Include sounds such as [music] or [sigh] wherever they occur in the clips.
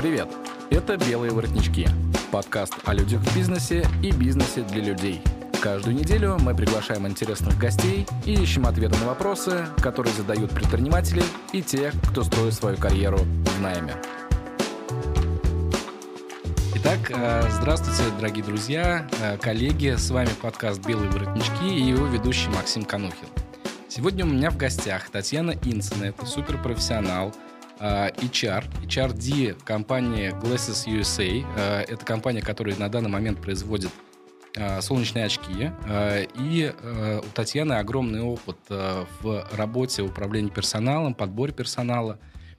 Привет! Это «Белые воротнички» – подкаст о людях в бизнесе и бизнесе для людей. Каждую неделю мы приглашаем интересных гостей и ищем ответы на вопросы, которые задают предприниматели и те, кто строит свою карьеру в найме. Итак, э, здравствуйте, дорогие друзья, э, коллеги. С вами подкаст «Белые воротнички» и его ведущий Максим Канухин. Сегодня у меня в гостях Татьяна Инцина, это суперпрофессионал, HR, э, HRD компании Glasses USA. Это компания, которая на данный момент производит солнечные очки. И у Татьяны огромный опыт в работе, управлении персоналом, подборе персонала.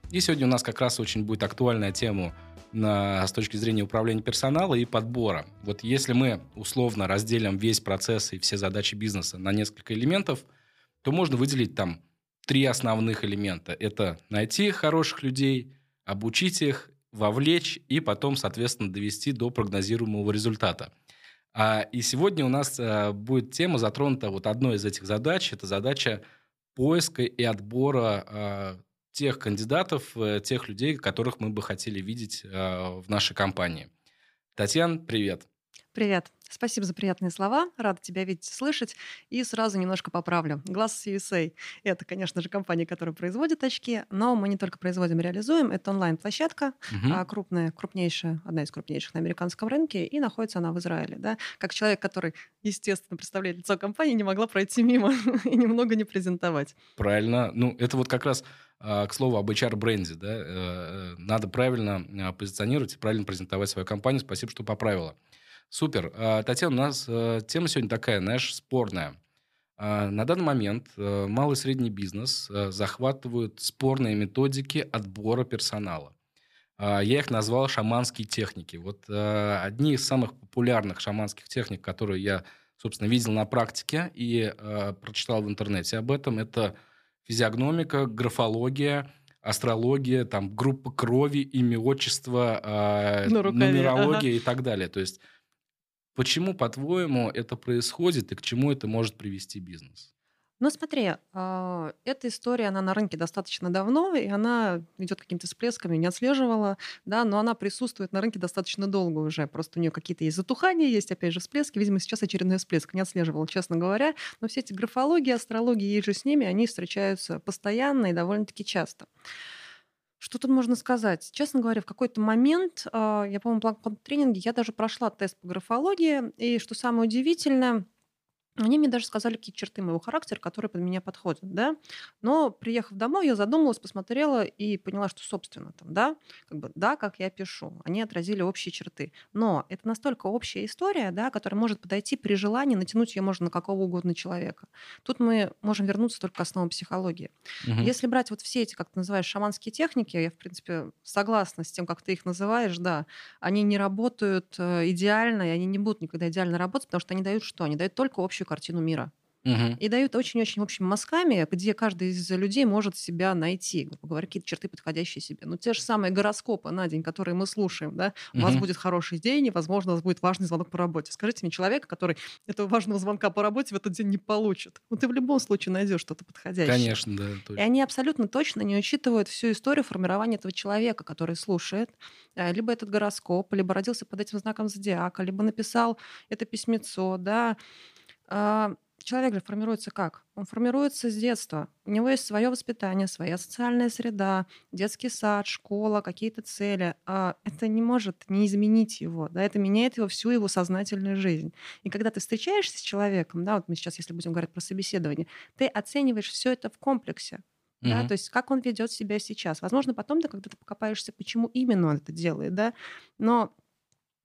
И сегодня у нас как раз очень будет актуальная тема на, с точки зрения управления персонала и подбора. Вот если мы условно разделим весь процесс и все задачи бизнеса на несколько элементов, то можно выделить там три основных элемента. Это найти хороших людей, обучить их, вовлечь и потом, соответственно, довести до прогнозируемого результата. А, и сегодня у нас а, будет тема затронута вот одной из этих задач. Это задача поиска и отбора а, тех кандидатов, э, тех людей, которых мы бы хотели видеть э, в нашей компании. Татьяна, привет. Привет. Спасибо за приятные слова. Рада тебя видеть и слышать. И сразу немножко поправлю. Glass USA – это, конечно же, компания, которая производит очки, но мы не только производим, реализуем. Это онлайн-площадка, угу. крупная, крупнейшая, одна из крупнейших на американском рынке, и находится она в Израиле. Да? Как человек, который, естественно, представляет лицо компании, не могла пройти мимо [laughs] и немного не презентовать. Правильно. Ну, это вот как раз а, к слову об HR-бренде, да, э, э, надо правильно а, позиционировать и правильно презентовать свою компанию. Спасибо, что поправила. Супер. А, Татьяна, у нас э, тема сегодня такая, знаешь, спорная. На данный момент малый и средний бизнес захватывают спорные методики отбора персонала. Я их назвал шаманские техники. Вот одни из самых популярных шаманских техник, которые я, собственно, видел на практике и прочитал в интернете об этом, это физиогномика, графология, астрология, там, группа крови, имя, отчество, э, нумерология ага. и так далее. То есть, почему, по-твоему, это происходит и к чему это может привести бизнес? Ну, смотри, а, эта история, она на рынке достаточно давно, и она идет какими-то всплесками, не отслеживала, да, но она присутствует на рынке достаточно долго уже. Просто у нее какие-то есть затухания, есть, опять же, всплески. Видимо, сейчас очередной всплеск, не отслеживала, честно говоря. Но все эти графологии, астрологии и же с ними, они встречаются постоянно и довольно-таки часто. Что тут можно сказать? Честно говоря, в какой-то момент, а, я, по-моему, в тренинге, я даже прошла тест по графологии, и что самое удивительное, они мне даже сказали какие черты моего характера, которые под меня подходят, да. Но приехав домой, я задумалась, посмотрела и поняла, что, собственно, там, да, как бы, да, как я пишу, они отразили общие черты. Но это настолько общая история, да, которая может подойти при желании, натянуть ее можно на какого угодно человека. Тут мы можем вернуться только к основам психологии. Угу. Если брать вот все эти, как ты называешь, шаманские техники, я, в принципе, согласна с тем, как ты их называешь, да, они не работают э, идеально, и они не будут никогда идеально работать, потому что они дают что? Они дают только общую картину мира. Угу. И дают очень-очень общими мазками, где каждый из людей может себя найти, грубо говоря, какие-то черты, подходящие себе. Но те же самые гороскопы на день, которые мы слушаем, да, у угу. вас будет хороший день, и, возможно, у вас будет важный звонок по работе. Скажите мне человека, который этого важного звонка по работе в этот день не получит. Ну, ты в любом случае найдешь что-то подходящее. Конечно, да. Точно. И они абсолютно точно не учитывают всю историю формирования этого человека, который слушает, э, либо этот гороскоп, либо родился под этим знаком зодиака, либо написал это письмецо, да, человек же формируется как? Он формируется с детства. У него есть свое воспитание, своя социальная среда, детский сад, школа, какие-то цели. А это не может не изменить его. Да? Это меняет его всю его сознательную жизнь. И когда ты встречаешься с человеком, да, вот мы сейчас, если будем говорить про собеседование, ты оцениваешь все это в комплексе. Да, угу. то есть как он ведет себя сейчас. Возможно, потом ты когда-то покопаешься, почему именно он это делает, да. Но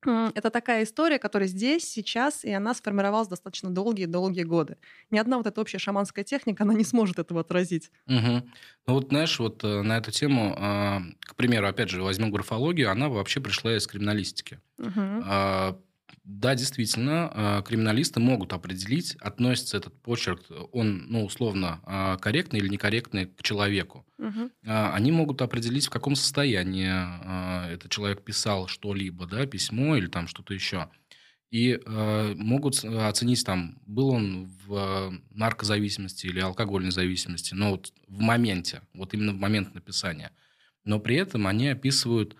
это такая история, которая здесь, сейчас, и она сформировалась достаточно долгие-долгие годы. Ни одна вот эта общая шаманская техника, она не сможет этого отразить. Угу. Ну вот, знаешь, вот э, на эту тему, а, к примеру, опять же, возьмем графологию, она вообще пришла из криминалистики. Угу. Да, действительно, а, криминалисты могут определить, относится этот почерк, он, ну, условно, а, корректный или некорректный к человеку. Угу. Они могут определить, в каком состоянии этот человек писал что-либо, да, письмо или там что-то еще. И могут оценить, там, был он в наркозависимости или алкогольной зависимости, но вот в моменте, вот именно в момент написания. Но при этом они описывают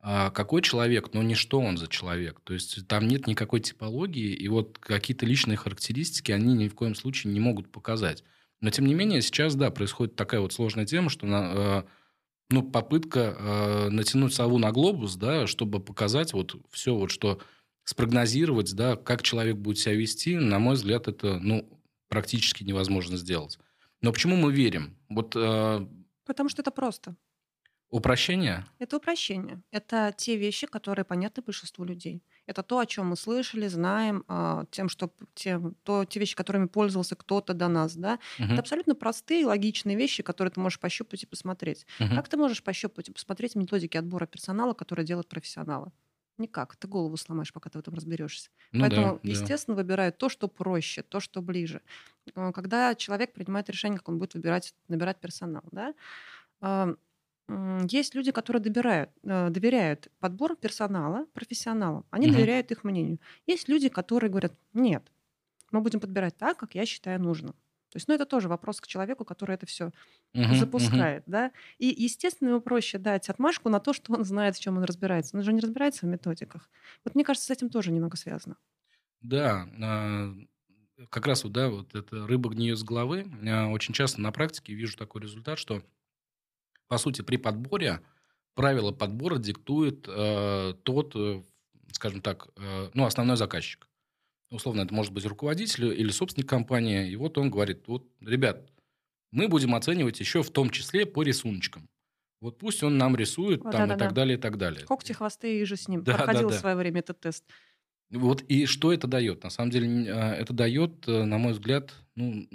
какой человек, но не что он за человек. То есть там нет никакой типологии, и вот какие-то личные характеристики они ни в коем случае не могут показать. Но тем не менее сейчас, да, происходит такая вот сложная тема, что на, э, ну, попытка э, натянуть сову на глобус, да, чтобы показать вот все, вот что спрогнозировать, да, как человек будет себя вести, на мой взгляд, это, ну, практически невозможно сделать. Но почему мы верим? Вот, э, Потому что это просто. Упрощение? Это упрощение. Это те вещи, которые понятны большинству людей. Это то, о чем мы слышали, знаем, а, тем, что тем, то, те вещи, которыми пользовался кто-то до нас. Да? Угу. Это абсолютно простые, логичные вещи, которые ты можешь пощупать и посмотреть. Угу. Как ты можешь пощупать и посмотреть методики отбора персонала, которые делают профессионалы? Никак. Ты голову сломаешь, пока ты в этом разберешься. Ну Поэтому, да, да. естественно, выбирают то, что проще, то, что ближе. Э, Когда человек принимает решение, как он будет выбирать, набирать персонал, да, а, есть люди, которые добирают, э, доверяют подбор персонала профессионалам. Они Мгм. доверяют их мнению. Есть люди, которые говорят, нет, мы будем подбирать так, как я считаю нужным. То есть, ну, это тоже вопрос к человеку, который это все мгм. запускает, да. И, естественно, ему проще дать отмашку на то, [laughs] что он знает, в чем он разбирается. Он же не разбирается в методиках. Вот мне кажется, с этим тоже немного связано. Да, а, как раз вот, да, вот эта рыба гниет с головы. Я очень часто на практике вижу такой результат, что, по сути, при подборе правила подбора диктует э, тот, э, скажем так, э, ну, основной заказчик. Условно, это может быть руководитель или собственник компании. И вот он говорит, вот, ребят, мы будем оценивать еще в том числе по рисуночкам. Вот пусть он нам рисует Вот, там и да-да-да. так далее, и так далее. Когти, хвосты и же с ним. Да, Проходил да, да. в свое время этот тест. Вот и что это дает? На самом деле, а, это дает, э, на мой взгляд, ну,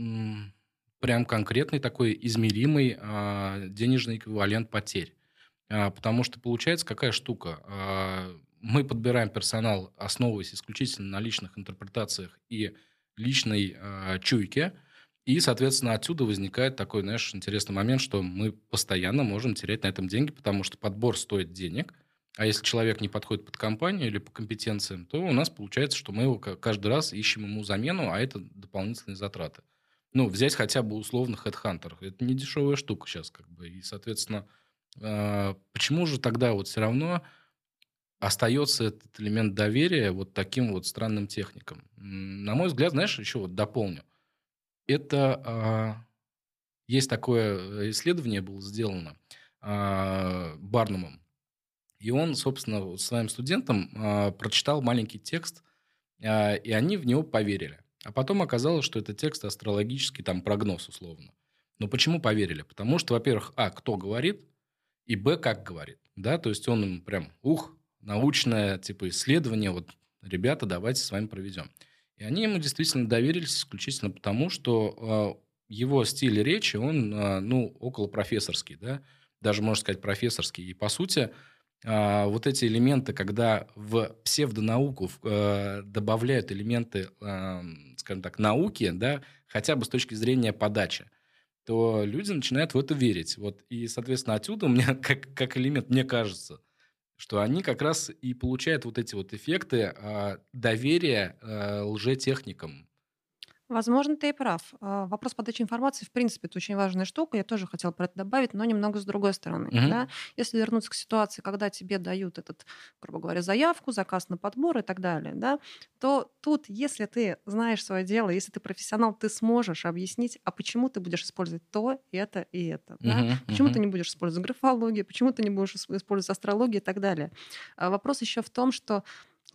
прям конкретный такой измеримый а, денежный эквивалент потерь. А, Потому что получается какая штука? А, Мы подбираем персонал, основываясь исключительно на личных интерпретациях и личной чуйке. И, соответственно, отсюда возникает такой, знаешь, интересный момент, что мы постоянно можем терять на этом деньги, потому что подбор стоит денег. А если человек не подходит под компанию или по компетенциям, то у нас получается, что мы его ка- каждый раз ищем ему замену, а это дополнительные затраты. Ну, взять хотя бы условно HeadHunter. Это не дешевая штука сейчас, как бы. И, соответственно, э, почему же тогда вот все равно остается этот элемент доверия вот таким вот странным техникам? На мой взгляд, знаешь, еще вот дополню. Это а, есть такое исследование было сделано а, Барнумом. И он, собственно, своим студентам а, прочитал маленький текст, а, и они в него поверили. А потом оказалось, что это текст астрологический, там, прогноз условно. Но почему поверили? Потому что, во-первых, а, кто говорит, и б, как говорит. Да, то есть он им прям, ух, научное, типа, исследование, вот, ребята, давайте с вами проведем. И они ему действительно доверились исключительно потому, что а, его стиль речи, он, а, ну, около профессорский, да, даже, можно сказать, профессорский. И, по сути, а, вот эти элементы, когда в псевдонауку э, добавляют элементы, а, скажем так, науки, да, хотя бы с точки зрения подачи, то люди начинают в это верить. Вот. И, соответственно, отсюда у меня, [laughs] как, как элемент, мне кажется, что они как раз и получают вот эти вот эффекты а, доверия а, лжетехникам. Возможно, ты и прав. А, Вопрос подачи информации, в принципе, это очень важная штука. Я тоже хотела про это добавить, но немного с другой стороны. Мгм. Да? Если вернуться к ситуации, когда тебе дают этот, грубо говоря, заявку, заказ на подбор и так далее, да, то тут, если ты знаешь свое дело, если ты профессионал, ты сможешь объяснить, а почему ты будешь использовать то, это и это. да? Мгм, Почему мгм. ты не будешь использовать графологию, почему ты не будешь ис- использовать астрологию и так далее. А Вопрос еще в том, что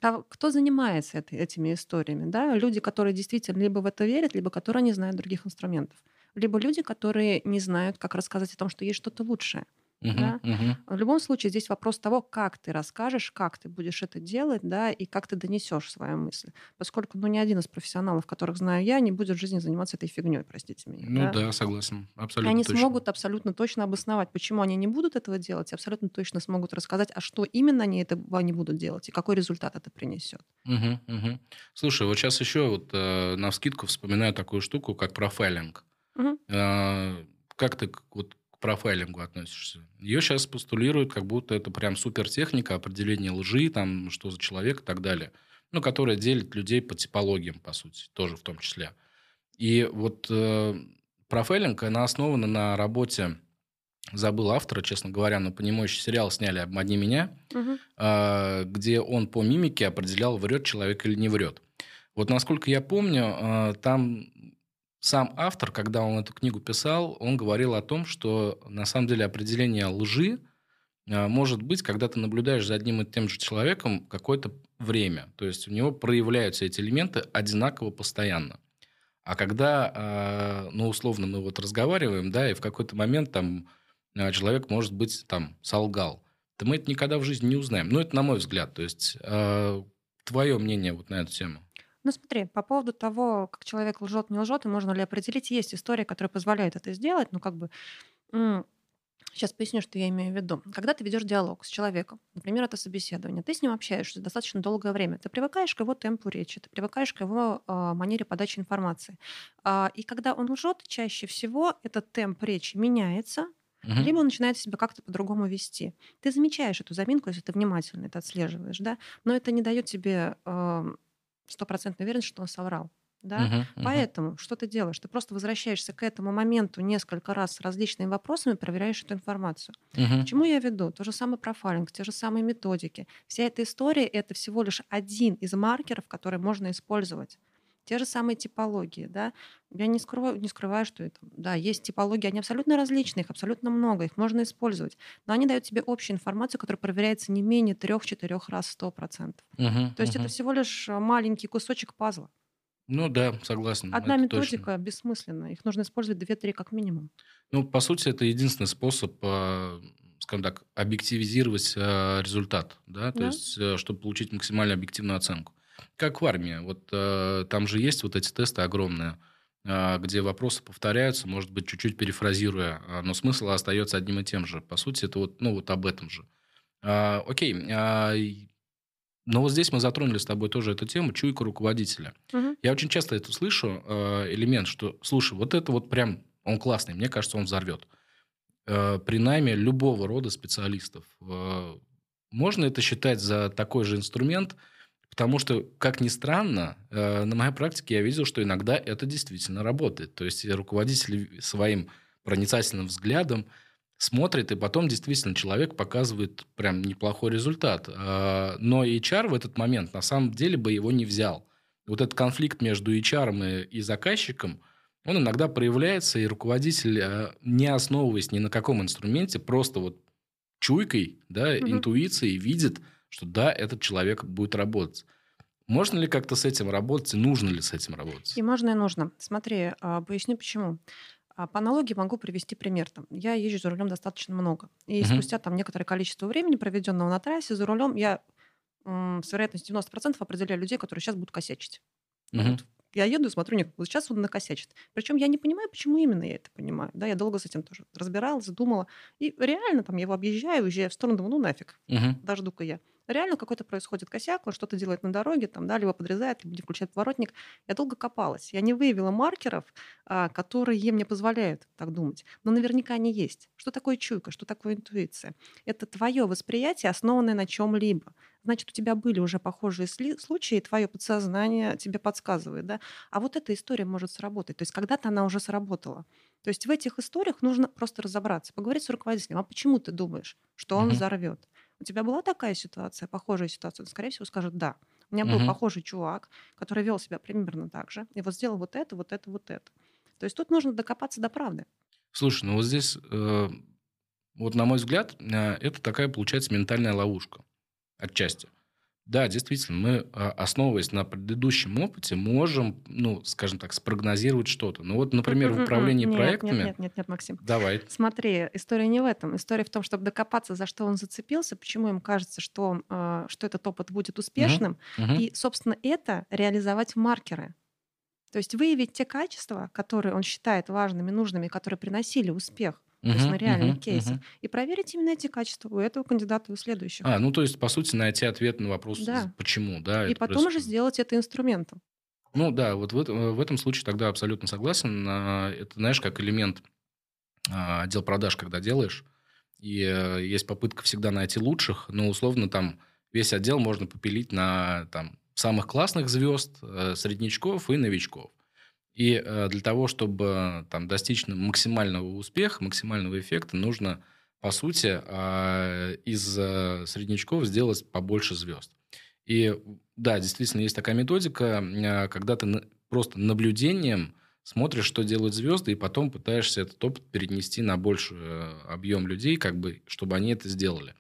а кто занимается этой- этими историями? Да? Люди, которые действительно либо в это верят, либо которые не знают других инструментов. Либо люди, которые не знают, как рассказать о том, что есть что-то лучшее. Мгм, да. мгм. В любом случае, здесь вопрос того, как ты расскажешь, как ты будешь это делать, да, и как ты донесешь свою мысль. Поскольку, ну, ни один из профессионалов, которых знаю я, не будет в жизни заниматься этой фигней, простите меня. Ну да. да, согласен. И Абсолютно они точно. смогут абсолютно точно обосновать, почему они не будут этого делать, и абсолютно точно смогут рассказать, а что именно они это они будут делать, и какой результат это принесет. Мгм, мгм. Слушай, вот сейчас еще вот э, на вскидку вспоминаю такую штуку, как профайлинг. Мгм. Э, как ты вот, профайлингу относишься? Ее сейчас постулируют, как будто это прям супертехника определения лжи, там, что за человек и так далее. Ну, которая делит людей по типологиям, по сути, тоже в том числе. И вот э, профайлинг, она основана на работе забыл автора, честно говоря, но по нему еще сериал сняли «Обмани меня», Мгм. а, где он по мимике определял, врет человек или не врет. Вот насколько я помню, а, там сам автор, когда он эту книгу писал, он говорил о том, что на самом деле определение лжи а, может быть, когда ты наблюдаешь за одним и тем же человеком какое-то время. То есть у него проявляются эти элементы одинаково постоянно. А когда, а, ну, условно, мы вот разговариваем, да, и в какой-то момент там а, человек, может быть, там солгал, то мы это никогда в жизни не узнаем. Ну, это на мой взгляд. То есть а, твое мнение вот на эту тему. Ну смотри, по поводу того, как человек лжет, не лжет, и можно ли определить, есть история, которая позволяет это сделать, ну как бы... Сейчас поясню, что я имею в виду. Когда ты ведешь диалог с человеком, например, это собеседование, ты с ним общаешься достаточно долгое время, ты привыкаешь к его темпу речи, ты привыкаешь к его э, манере подачи информации. А, и когда он лжет, чаще всего этот темп речи меняется, угу. либо он начинает себя как-то по-другому вести. Ты замечаешь эту заминку, если ты внимательно это отслеживаешь, да, но это не дает тебе стопроцентной э, уверенности, что он соврал. Да? Uh-huh, uh-huh. Поэтому что ты делаешь? Ты просто возвращаешься к этому моменту несколько раз с различными вопросами, проверяешь эту информацию. Uh-huh. К чему я веду? То же самое профайлинг, те же самые методики. Вся эта история — это всего лишь один из маркеров, который можно использовать. Те же самые типологии, да. Я не скрываю, не скрываю, что это, да, есть типологии, они абсолютно различные, их абсолютно много, их можно использовать. Но они дают тебе общую информацию, которая проверяется не менее трех-четырех раз сто процентов. Uh-huh, То есть uh-huh. это всего лишь маленький кусочек пазла. Ну да, согласен. Одна методика точно. бессмысленна. Их нужно использовать две-три как минимум. Ну, по сути, это единственный способ, а, скажем так, объективизировать а, результат, да, то да. есть, э, чтобы получить максимально объективную оценку. Как в армии. Вот э, там же есть вот эти тесты огромные, а, где вопросы повторяются, может быть, чуть-чуть перефразируя, но смысл остается одним и тем же. По сути, это вот, ну, вот об этом же. Окей, но вот здесь мы затронули с тобой тоже эту тему, чуйка руководителя. Угу. Я очень часто это слышу, э, элемент, что, слушай, вот это вот прям, он классный, мне кажется, он взорвет. Э, при найме любого рода специалистов. Э, можно это считать за такой же инструмент, потому что, как ни странно, э, на моей практике я видел, что иногда это действительно работает. То есть руководитель своим проницательным взглядом смотрит, и потом действительно человек показывает прям неплохой результат. А, но HR в этот момент на самом деле бы его не взял. Вот этот конфликт между HR и заказчиком, он иногда проявляется, и руководитель, а, не основываясь ни на каком инструменте, просто вот чуйкой, да, угу. интуицией видит, что да, этот человек будет работать. Можно ли как-то с этим работать, и нужно ли с этим работать? И можно, и нужно. Смотри, а, поясню почему. А по аналогии могу привести пример. Там, я езжу за рулем достаточно много. И угу. спустя там некоторое количество времени, проведенного на трассе, за рулем, я с вероятностью 90% определяю людей, которые сейчас будут косячить. Угу. Вот я еду и смотрю, нет, вот сейчас он накосячит. Причем я не понимаю, почему именно я это понимаю. Да, я долго с этим тоже разбиралась, думала. И реально там я его объезжаю, уезжаю в сторону, думаю, ну нафиг, угу. дожду-ка я реально какой-то происходит косяк, он что-то делает на дороге, там, да, либо подрезает, либо не включает поворотник. Я долго копалась. Я не выявила маркеров, а, которые мне позволяют так думать. Но наверняка они есть. Что такое чуйка, что такое интуиция? Это твое восприятие, основанное на чем-либо. Значит, у тебя были уже похожие случаи, твое подсознание тебе подсказывает, да? А вот эта история может сработать. То есть когда-то она уже сработала. То есть в этих историях нужно просто разобраться, поговорить с руководителем. А почему ты думаешь, что он mm-hmm. взорвет? У тебя была такая ситуация, похожая ситуация? Он, скорее всего, скажет «да». У меня был похожий чувак, который вел себя примерно так же, и вот сделал вот это, вот это, вот это. То есть тут нужно докопаться до правды. Слушай, ну вот здесь, э, вот на мой взгляд, э, это такая получается ментальная ловушка отчасти. Да, действительно, мы, а, основываясь на предыдущем опыте, можем, ну, скажем так, спрогнозировать что-то. Ну вот, например, в управлении нет, проектами... Нет, нет, нет, нет, Максим. Давай. Смотри, история не в этом. История в том, чтобы докопаться, за что он зацепился, почему им кажется, что, а, что этот опыт будет успешным, угу, угу. и, собственно, это реализовать в маркеры. То есть выявить те качества, которые он считает важными, нужными, которые приносили успех то есть на реальных uh кейсах, и проверить именно эти качества у этого кандидата и у следующего. А, ну то есть, по сути, найти ответ на вопрос, да. почему, да. И потом происходит. уже сделать это инструментом. Ну да, вот в, в этом случае тогда абсолютно согласен. А, это, знаешь, как элемент а, отдел продаж, когда делаешь, и э, есть попытка всегда найти лучших, но условно там весь отдел можно попилить на там, самых классных звезд, э, среднячков и новичков. И э, для того, чтобы там достичь максимального успеха, максимального эффекта, нужно, по сути, э, из э, среднячков сделать побольше звезд. И да, действительно, есть такая методика, э, когда ты просто наблюдением смотришь, что делают звезды, и потом пытаешься этот опыт перенести на больший э, объем людей, как бы, чтобы они это сделали.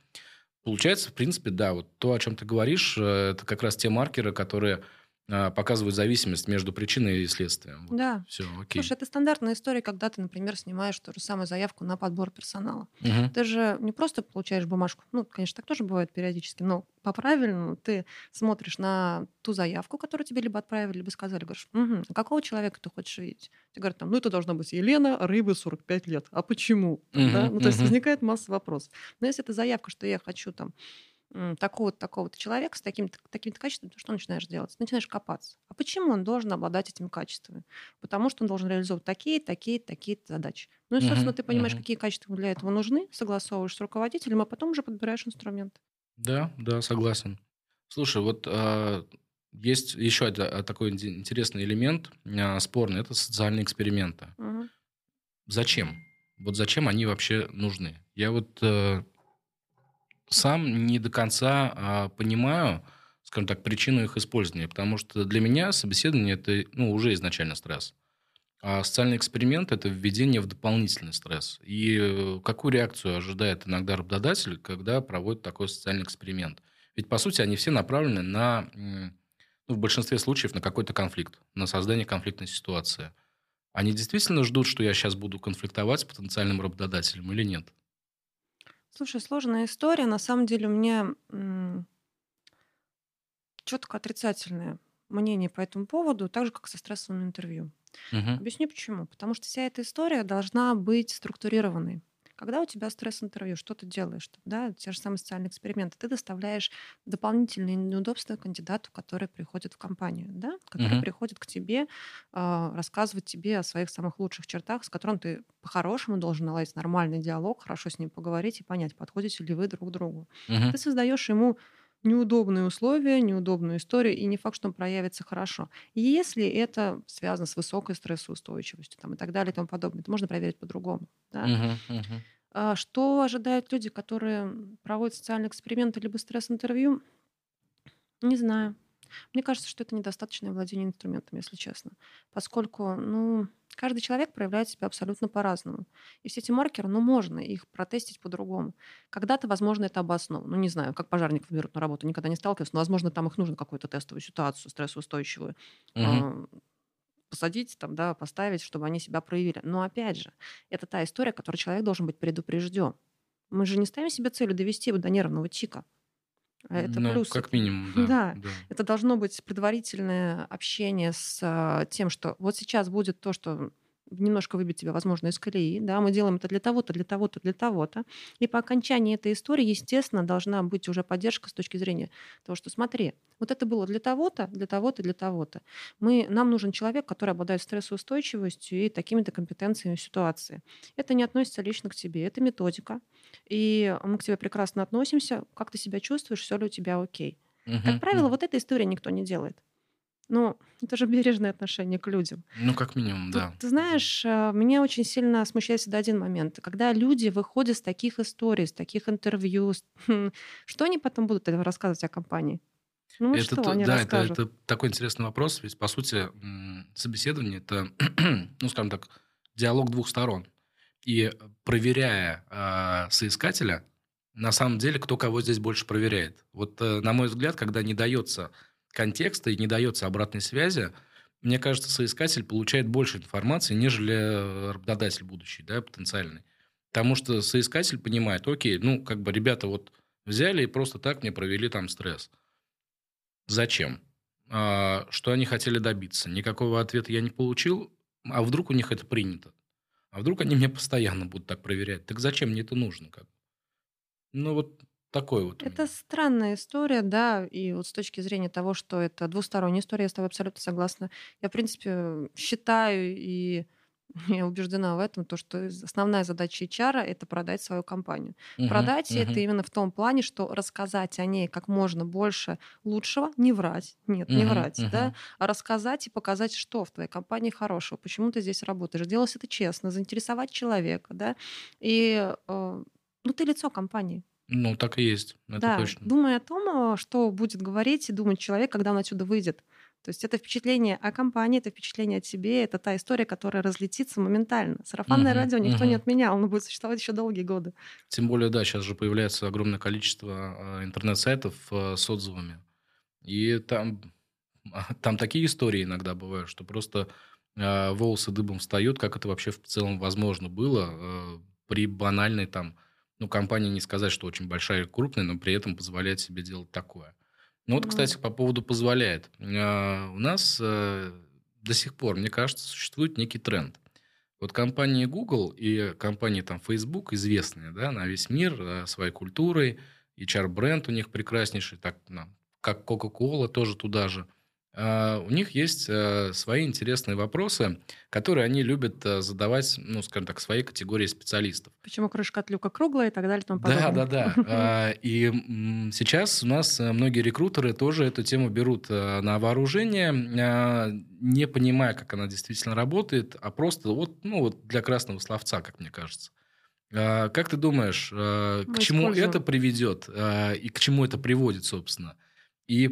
Получается, в принципе, да, вот то, о чем ты говоришь, это как раз те маркеры, которые а, показывают зависимость между причиной и следствием. Вот. Да. Все, окей. Слушай, это стандартная история, когда ты, например, снимаешь ту же самую заявку на подбор персонала. Угу. Ты же не просто получаешь бумажку, ну, конечно, так тоже бывает периодически, но по-правильному ты смотришь на ту заявку, которую тебе либо отправили, либо сказали, говоришь, угу, а какого человека ты хочешь видеть? Ты говоришь, там, ну, это должна быть Елена, рыбы 45 лет. А почему? Угу, да? Ну, то есть возникает масса вопросов. Но если это заявка, что я хочу там такого-то, такого-то человека с такими-то такими качествами, то что начинаешь делать? Начинаешь копаться. А почему он должен обладать этими качествами? Потому что он должен реализовывать такие, такие, такие задачи. Ну и, собственно, uh-huh, ты понимаешь, uh-huh. какие качества для этого нужны, согласовываешь с руководителем, а потом уже подбираешь инструмент. Да, да, согласен. Слушай, вот а, есть еще один а, такой интересный элемент а, спорный, это социальные эксперименты. Uh-huh. Зачем? Вот зачем они вообще нужны? Я вот а, сам не до конца а, понимаю, скажем так, причину их использования, потому что для меня собеседование это ну, уже изначально стресс. А социальный эксперимент – это введение в дополнительный стресс. И э, какую реакцию ожидает иногда работодатель, когда проводит такой социальный эксперимент? Ведь, по сути, они все направлены на, ну, в большинстве случаев, на какой-то конфликт, на создание конфликтной ситуации. Они действительно ждут, что я сейчас буду конфликтовать с потенциальным работодателем или нет? Слушай, сложная история. На самом деле у меня четко отрицательное мнение по этому поводу, так же, как со стрессовым интервью. Угу. Объясню почему. Потому что вся эта история должна быть структурированной. Когда у тебя стресс-интервью, что ты делаешь? Да, те же самые социальные эксперименты. Ты доставляешь дополнительные неудобства кандидату, который приходит в компанию, да, который uh-huh. приходит к тебе э, рассказывать тебе о своих самых лучших чертах, с которым ты по-хорошему должен наладить нормальный диалог, хорошо с ним поговорить и понять, подходите ли вы друг к другу. Uh-huh. Ты создаешь ему неудобные условия, неудобную историю, и не факт, что он проявится хорошо. Если это связано с высокой стрессоустойчивостью там, и так далее и тому подобное, это можно проверить по-другому. Да? Uh-huh, uh-huh. А что ожидают люди, которые проводят социальные эксперименты либо стресс-интервью? Не знаю. Мне кажется, что это недостаточное владение инструментом, если честно. Поскольку, ну, каждый человек проявляет себя абсолютно по-разному. И все эти маркеры, ну, можно их протестить по-другому. Когда-то, возможно, это обосновано. Ну, не знаю, как пожарников берут на работу, никогда не сталкивался, но, возможно, там их нужно какую-то тестовую ситуацию, стрессоустойчивую. Угу посадить, там, да, поставить, чтобы они себя проявили. Но опять же, это та история, которой человек должен быть предупрежден. Мы же не ставим себе целью довести его до нервного тика. А это ну, плюс. Как минимум, да, да. да. Это должно быть предварительное общение с а, тем, что вот сейчас будет то, что немножко выбить тебя, возможно, из колеи. Да, мы делаем это для того-то, для того-то, для того-то. И по окончании этой истории, естественно, должна быть уже поддержка с точки зрения того, что смотри, вот это было для того-то, для того-то, для того-то. Мы, нам нужен человек, который обладает стрессоустойчивостью и такими-то компетенциями в ситуации. Это не относится лично к тебе, это методика. И мы к тебе прекрасно относимся. Как ты себя чувствуешь, все ли у тебя окей. Угу, как правило, угу. вот эта история никто не делает. Ну, это же бережное отношение к людям. Ну, как минимум, да. Ты, ты знаешь, э, меня очень сильно смущает всегда один момент. Когда люди выходят с таких историй, с таких интервью, что они потом будут рассказывать о компании? Ну, это, что они да, это, это такой интересный вопрос. Ведь, по сути, собеседование – это, [clears throat] ну, скажем так, диалог двух сторон. И проверяя э, соискателя, на самом деле, кто кого здесь больше проверяет. Вот, э, на мой взгляд, когда не дается контекста и не дается обратной связи, мне кажется, соискатель получает больше информации, нежели работодатель будущий, да, потенциальный. Потому что соискатель понимает, окей, ну, как бы ребята вот взяли и просто так мне провели там стресс. Зачем? А, что они хотели добиться? Никакого ответа я не получил, а вдруг у них это принято? А вдруг они меня постоянно будут так проверять? Так зачем мне это нужно? Как? Ну, вот такой вот. Это странная история, да, и вот с точки зрения того, что это двусторонняя история, я с тобой абсолютно согласна. Я, в принципе, считаю и [laughs] Я убеждена в этом, то, что основная задача HR– это продать свою компанию. Мгм, Продать мгм. это именно в том плане, что рассказать о ней как можно больше лучшего, не врать, нет, не Мгм, врать, да, мгм. а рассказать и показать, что в твоей компании хорошего, почему ты здесь работаешь, делать это честно, заинтересовать человека, да, и э, ну ты лицо компании, Ну, так и есть, это да, точно. думай о том, что будет говорить и думать человек, когда он отсюда выйдет. То есть это впечатление о компании, это впечатление о тебе, это та история, которая разлетится моментально. Сарафанное Мгм, радио никто не мгм. отменял, оно будет существовать еще долгие годы. Тем более, да, сейчас же появляется огромное количество э, интернет-сайтов э, с отзывами. И там, там такие истории иногда бывают, что просто э, волосы дыбом встают, как это вообще в целом возможно было при банальной там, ну, компании не сказать, что очень большая и крупная, но при этом позволяет себе делать такое. Ну вот, кстати, по поводу позволяет. Э, У нас э, до сих пор, мне кажется, существует некий тренд. Вот компании Google и компании там Facebook известные, да, на весь мир э, своей культурой, HR-бренд у них прекраснейший, так, как Coca-Cola тоже туда же. А, У них есть э, свои интересные вопросы, которые они любят э, задавать, ну, скажем так, своей категории специалистов. Почему крышка от люка круглая и так далее и тому Да, подобное. да, да. А, И сейчас у нас э, многие рекрутеры тоже эту тему берут на вооружение, не понимая, как она действительно работает, а просто вот, ну, вот для красного словца, как мне кажется. А, Как ты думаешь, э, к Мы чему используем. это приведет и к чему это приводит, собственно? И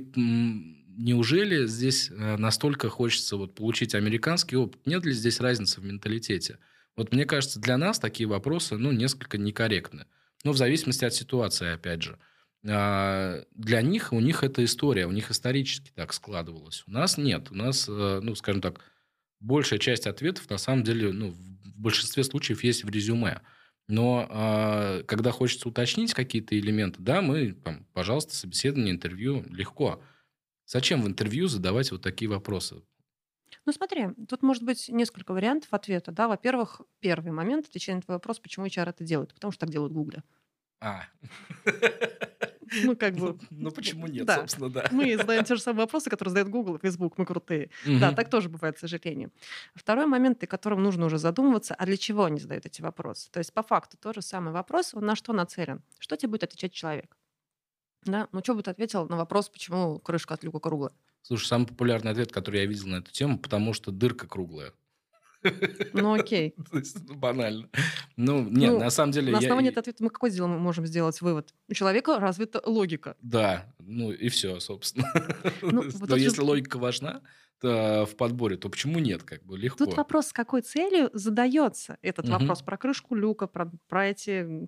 неужели здесь э, настолько хочется вот получить американский опыт? Нет ли здесь разницы в менталитете? Вот мне кажется, для нас такие вопросы, ну, несколько некорректны. Ну, в зависимости от ситуации, опять же. А, Для них, у них это история, у них исторически так складывалось. У нас нет. У нас, э, ну, скажем так, большая часть ответов, на самом деле, ну, в большинстве случаев есть в резюме. Но а, когда хочется уточнить какие-то элементы, да, мы, там, пожалуйста, собеседование, интервью, легко. Зачем в интервью задавать вот такие вопросы? Ну смотри, тут может быть несколько вариантов ответа. Да? Во-первых, первый момент, отвечая на твой вопрос, почему HR это делает. Потому что так делают в Гугле. А. Ну, как бы... Ну, ну, почему нет, Да. собственно, да. Мы задаем те же самые вопросы, которые задает Google и Facebook. Мы крутые. Да, Мгм. так тоже бывает, к сожалению. Второй момент, о котором нужно уже задумываться, а для чего они задают эти вопросы? То есть по факту тот же самый вопрос, он на что нацелен? Что тебе будет отвечать человек? Да? Ну, что бы ты ответил на вопрос, почему крышка от люка круглая? Слушай, самый популярный ответ, который я видел на эту тему, потому что дырка круглая. Ну, окей. [laughs] То есть, ну, банально. Ну, нет, Ну, на самом деле... На я- основании этого ответа мы какой сделаем, мы можем сделать вывод? У человека развита логика. Да, ну и все, собственно. [laughs] Ну, вот Но тут же- если логика важна то в подборе, то почему нет? Как бы легко. Тут вопрос, с какой целью задается этот Мгм. вопрос про крышку люка, про, про эти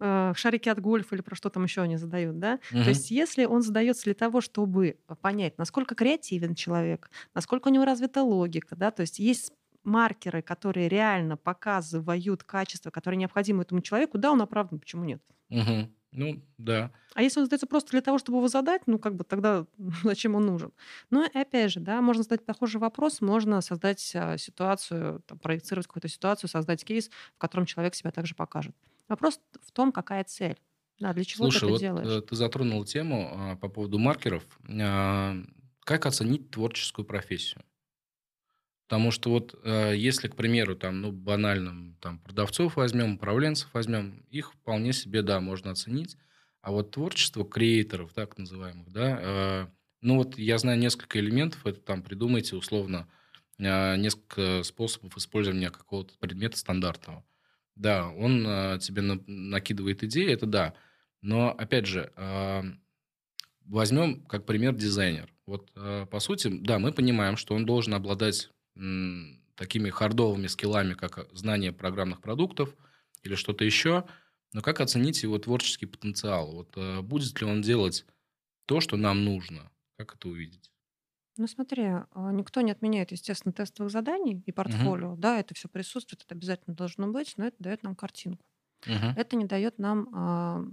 э, шарики от гольфа или про что там еще они задают, да? Мгм. То есть если он задается для того, чтобы понять, насколько креативен человек, насколько у него развита логика, да, то есть есть маркеры, которые реально показывают качества, которые необходимы этому человеку, да, он оправдан, почему нет? Мгм. Ну, да. А если он задается просто для того, чтобы его задать, ну, как бы тогда [laughs] зачем он нужен? Ну, и опять же, да, можно задать похожий вопрос, можно создать а, ситуацию, там, проецировать какую-то ситуацию, создать кейс, в котором человек себя также покажет. Вопрос в том, какая цель. Да, для чего Слушай, ты это вот делаешь? э, ты затронул тему а, по поводу маркеров. А, Как оценить творческую профессию? Потому что вот э, если, к примеру, там, ну, банально, там, продавцов возьмем, управленцев возьмем, их вполне себе, да, можно оценить. А вот творчество креаторов, так называемых, да, э, ну, вот я знаю несколько элементов, это там придумайте условно э, несколько способов использования какого-то предмета стандартного. Да, он э, тебе на- накидывает идеи, это да. Но, опять же, э, возьмем как пример дизайнер. Вот, э, по сути, да, мы понимаем, что он должен обладать м, такими хардовыми скиллами, как знание программных продуктов или что-то еще. Но как оценить его творческий потенциал? Вот э, будет ли он делать то, что нам нужно? Как это увидеть? Ну смотри, а, никто не отменяет, естественно, тестовых заданий и портфолио. Да, это все присутствует, это обязательно должно быть, но это дает нам картинку. Мгм. Это не дает нам а,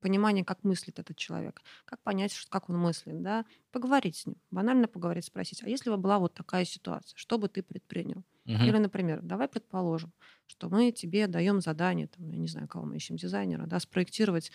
понимания, как мыслит этот человек, как понять, что- как он мыслит, да, поговорить с ним, банально поговорить, спросить, а если бы была вот такая ситуация, что бы ты предпринял? Мгм. Или, например, давай предположим, что мы тебе даем задание, там, я не знаю, кого мы ищем, дизайнера, да, спроектировать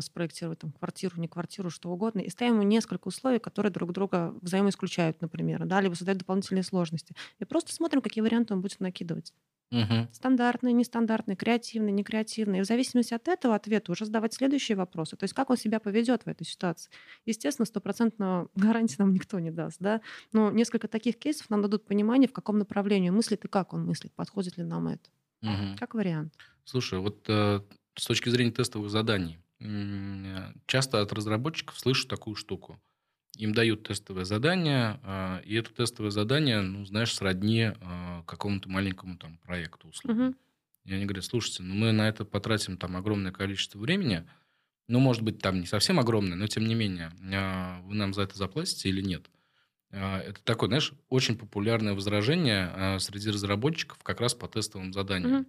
спроектировать там квартиру, не квартиру, что угодно, и ставим ему несколько условий, которые друг друга взаимоисключают, например, да, либо создают дополнительные сложности. И просто смотрим, какие варианты он будет накидывать. Мгм. Стандартные, нестандартные, креативные, некреативные. И в зависимости от этого ответа уже задавать следующие вопросы. То есть как он себя поведет в этой ситуации. Естественно, стопроцентно [laughs] гарантии нам никто не даст. Да? Но несколько таких кейсов нам дадут понимание, в каком направлении мыслит и как он мыслит, подходит ли нам это. Мгм. Как вариант. Слушай, вот э, с точки зрения тестовых заданий, э, часто от разработчиков слышу такую штуку. Им дают тестовое задание, а, и это тестовое задание, ну, знаешь, сродни а, какому-то маленькому там проекту условно. Мгм. И они говорят, слушайте, ну мы на это потратим там огромное количество времени, ну, может быть, там не совсем огромное, но тем не менее, а, вы нам за это заплатите или нет? Это такое, знаешь, очень популярное возражение среди разработчиков как раз по тестовым заданиям. Мгм.